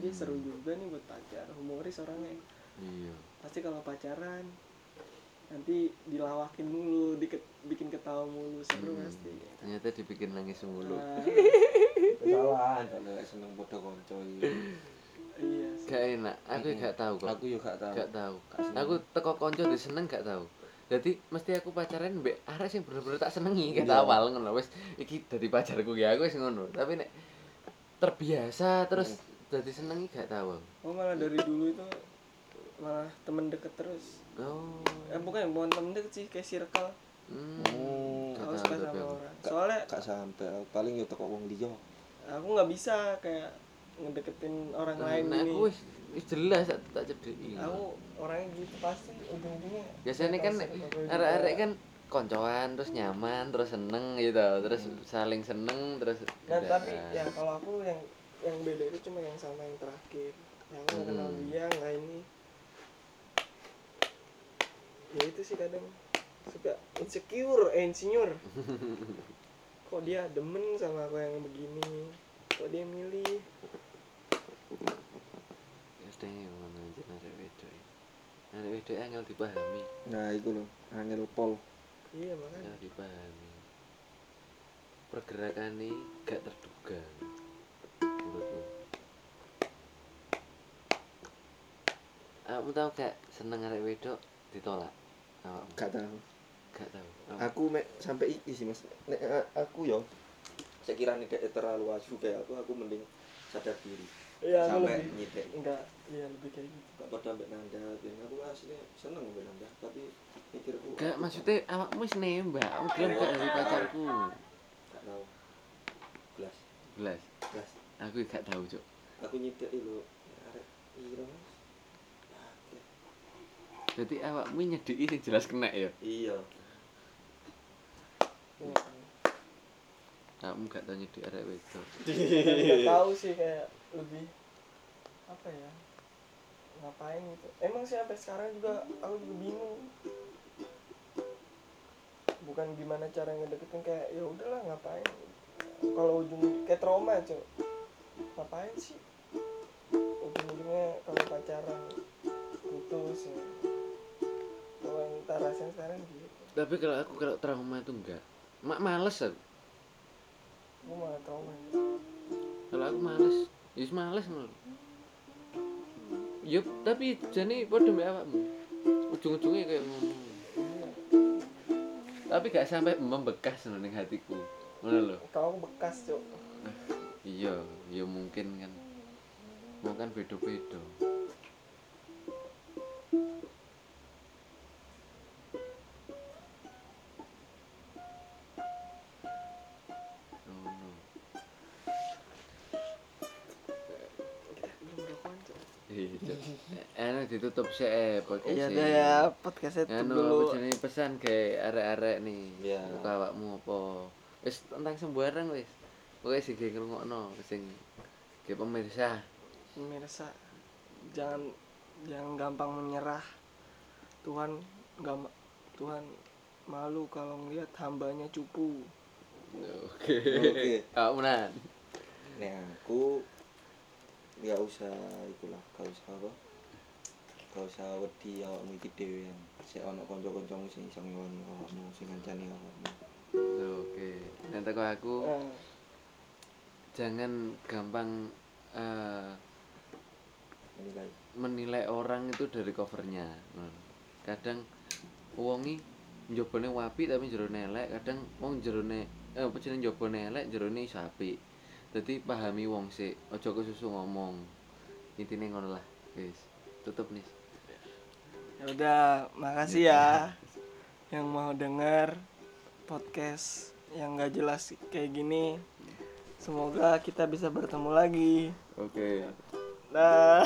dia seru juga nih buat pacar humoris orangnya Iya. pasti kalau pacaran nanti dilawakin mulu diket, bikin ketawa mulu seru Hmm. pasti Ternyata dibikin nangis mulu. Nah, Kesalahan kalau lek seneng kanca iki. iya sih. Gak enak. Aku Mm-mm. gak tahu kok. Aku yo gak tahu. Gak tahu. Aku teko konco diseneng gak tahu. Jadi mesti aku pacaran mbek arek sing bener-bener tak senengi Iya. awal ngono wis iki dadi pacarku ya aku wis ngono. Tapi nek terbiasa terus dadi senengi gak tahu. oh malah dari dulu itu malah temen deket terus Oh. eh bukan bukan temen deket sih kayak circle Hmm. Oh, Gak suka sama orang soalnya gak sampai paling yo teko wong liya. aku nggak bisa kayak ngedeketin orang lain Nah, ini. wis jelas tak tak cedeki. aku orangnya gitu pasti ujung-ujungnya Biasanya kan arek-arek kan koncoan terus nyaman terus seneng gitu terus saling seneng terus nah udah. tapi ya kalau aku yang yang beda itu cuma yang sama yang terakhir. Yang nggak kenal Hmm. dia nggak ini. Ya itu sih kadang suka insecure eh insinyur. Kok dia demen sama aku yang begini? Kok dia milih Ngono arek wedok. Arek wedok angel dipahami, Nah, iku lho, angel pol. iya makanya angel dipahami. Pergerakannya gak terduga. Menurutku. Kamu tau gak seneng arek wedok ditolak? Awakmu Gak tahu. gak tau. Aku mek sampai iki sih Mas. Nek a- aku yo sekiranya dia terlalu asu kayak aku, aku mending sadar diri. Iya aku sampai lebih nyedek. enggak iya lebih kayak gitu Gak pada ambek nanda, dan aku aslinya seneng ambek nanda, tapi pikirku Gak maksudnya awakmu wis nembak, aku belum gak dari pacarku. gak tahu. Belas, Belas. belas. Aku gak tahu, Cuk. Aku nyedek lho. Arek ira Mas. Oke. Berarti awakmu nyedeki sing jelas kena ya. Iya. Kamu gak tau nyedek arek wedok. nggak tahu sih kayak lebih apa ya ngapain gitu. Emang sih sampai sekarang juga aku juga bingung. Bukan gimana cara ngedeketin kayak ya udahlah ngapain? Kalau ujung kayak trauma cok ngapain sih? Ujung-ujungnya kalau pacaran putus ya. Kalau yang rasain sekarang gitu. Tapi kalau aku kalau trauma itu enggak. Mak males aku. Malah trauma Kalau aku males, ya males ngono. Yup, tapi jane padha mbek awakmu. Ujung-ujungnya kayak ngono. Tapi gak sampai membekas ning hatiku. Ngono lho. kalau aku bekas cok Iya, ya mungkin kan. Mau kan beda-beda. Ditutup sih eh podcast Iya deh ya podcastnya tutup Anu, dulu. jenenge pesan ke arek-arek nih. Iya. Buka awakmu apa? Wis tentang sembarang wis. Pokoke sing ge ngrungokno sing ge pemirsa. Pemirsa jangan jangan gampang menyerah. Tuhan ma- Tuhan malu kalau ngeliat hambanya cupu. Oke. Oke. Kamu nan. Nek aku nggak usah itulah, gak usah apa? Gak usah wedi awakmu iki dhewe yang sik ono kanca-kancamu sing iso ngewangi awakmu, sing ngancani awakmu. Oke. Dan teko aku Nah, jangan gampang eh, Menilai. menilai orang itu dari covernya. Kadang wongi njobone wapi tapi jerone elek kadang wong jerone eh apa jenenge njobone elek jerone iso apik. Dadi pahami wong sik aja kesusu ngomong. Intine ngono lah guys tutup nih ya udah makasih ya yang mau denger podcast yang nggak jelas kayak gini. Semoga kita bisa bertemu lagi. oke Dah.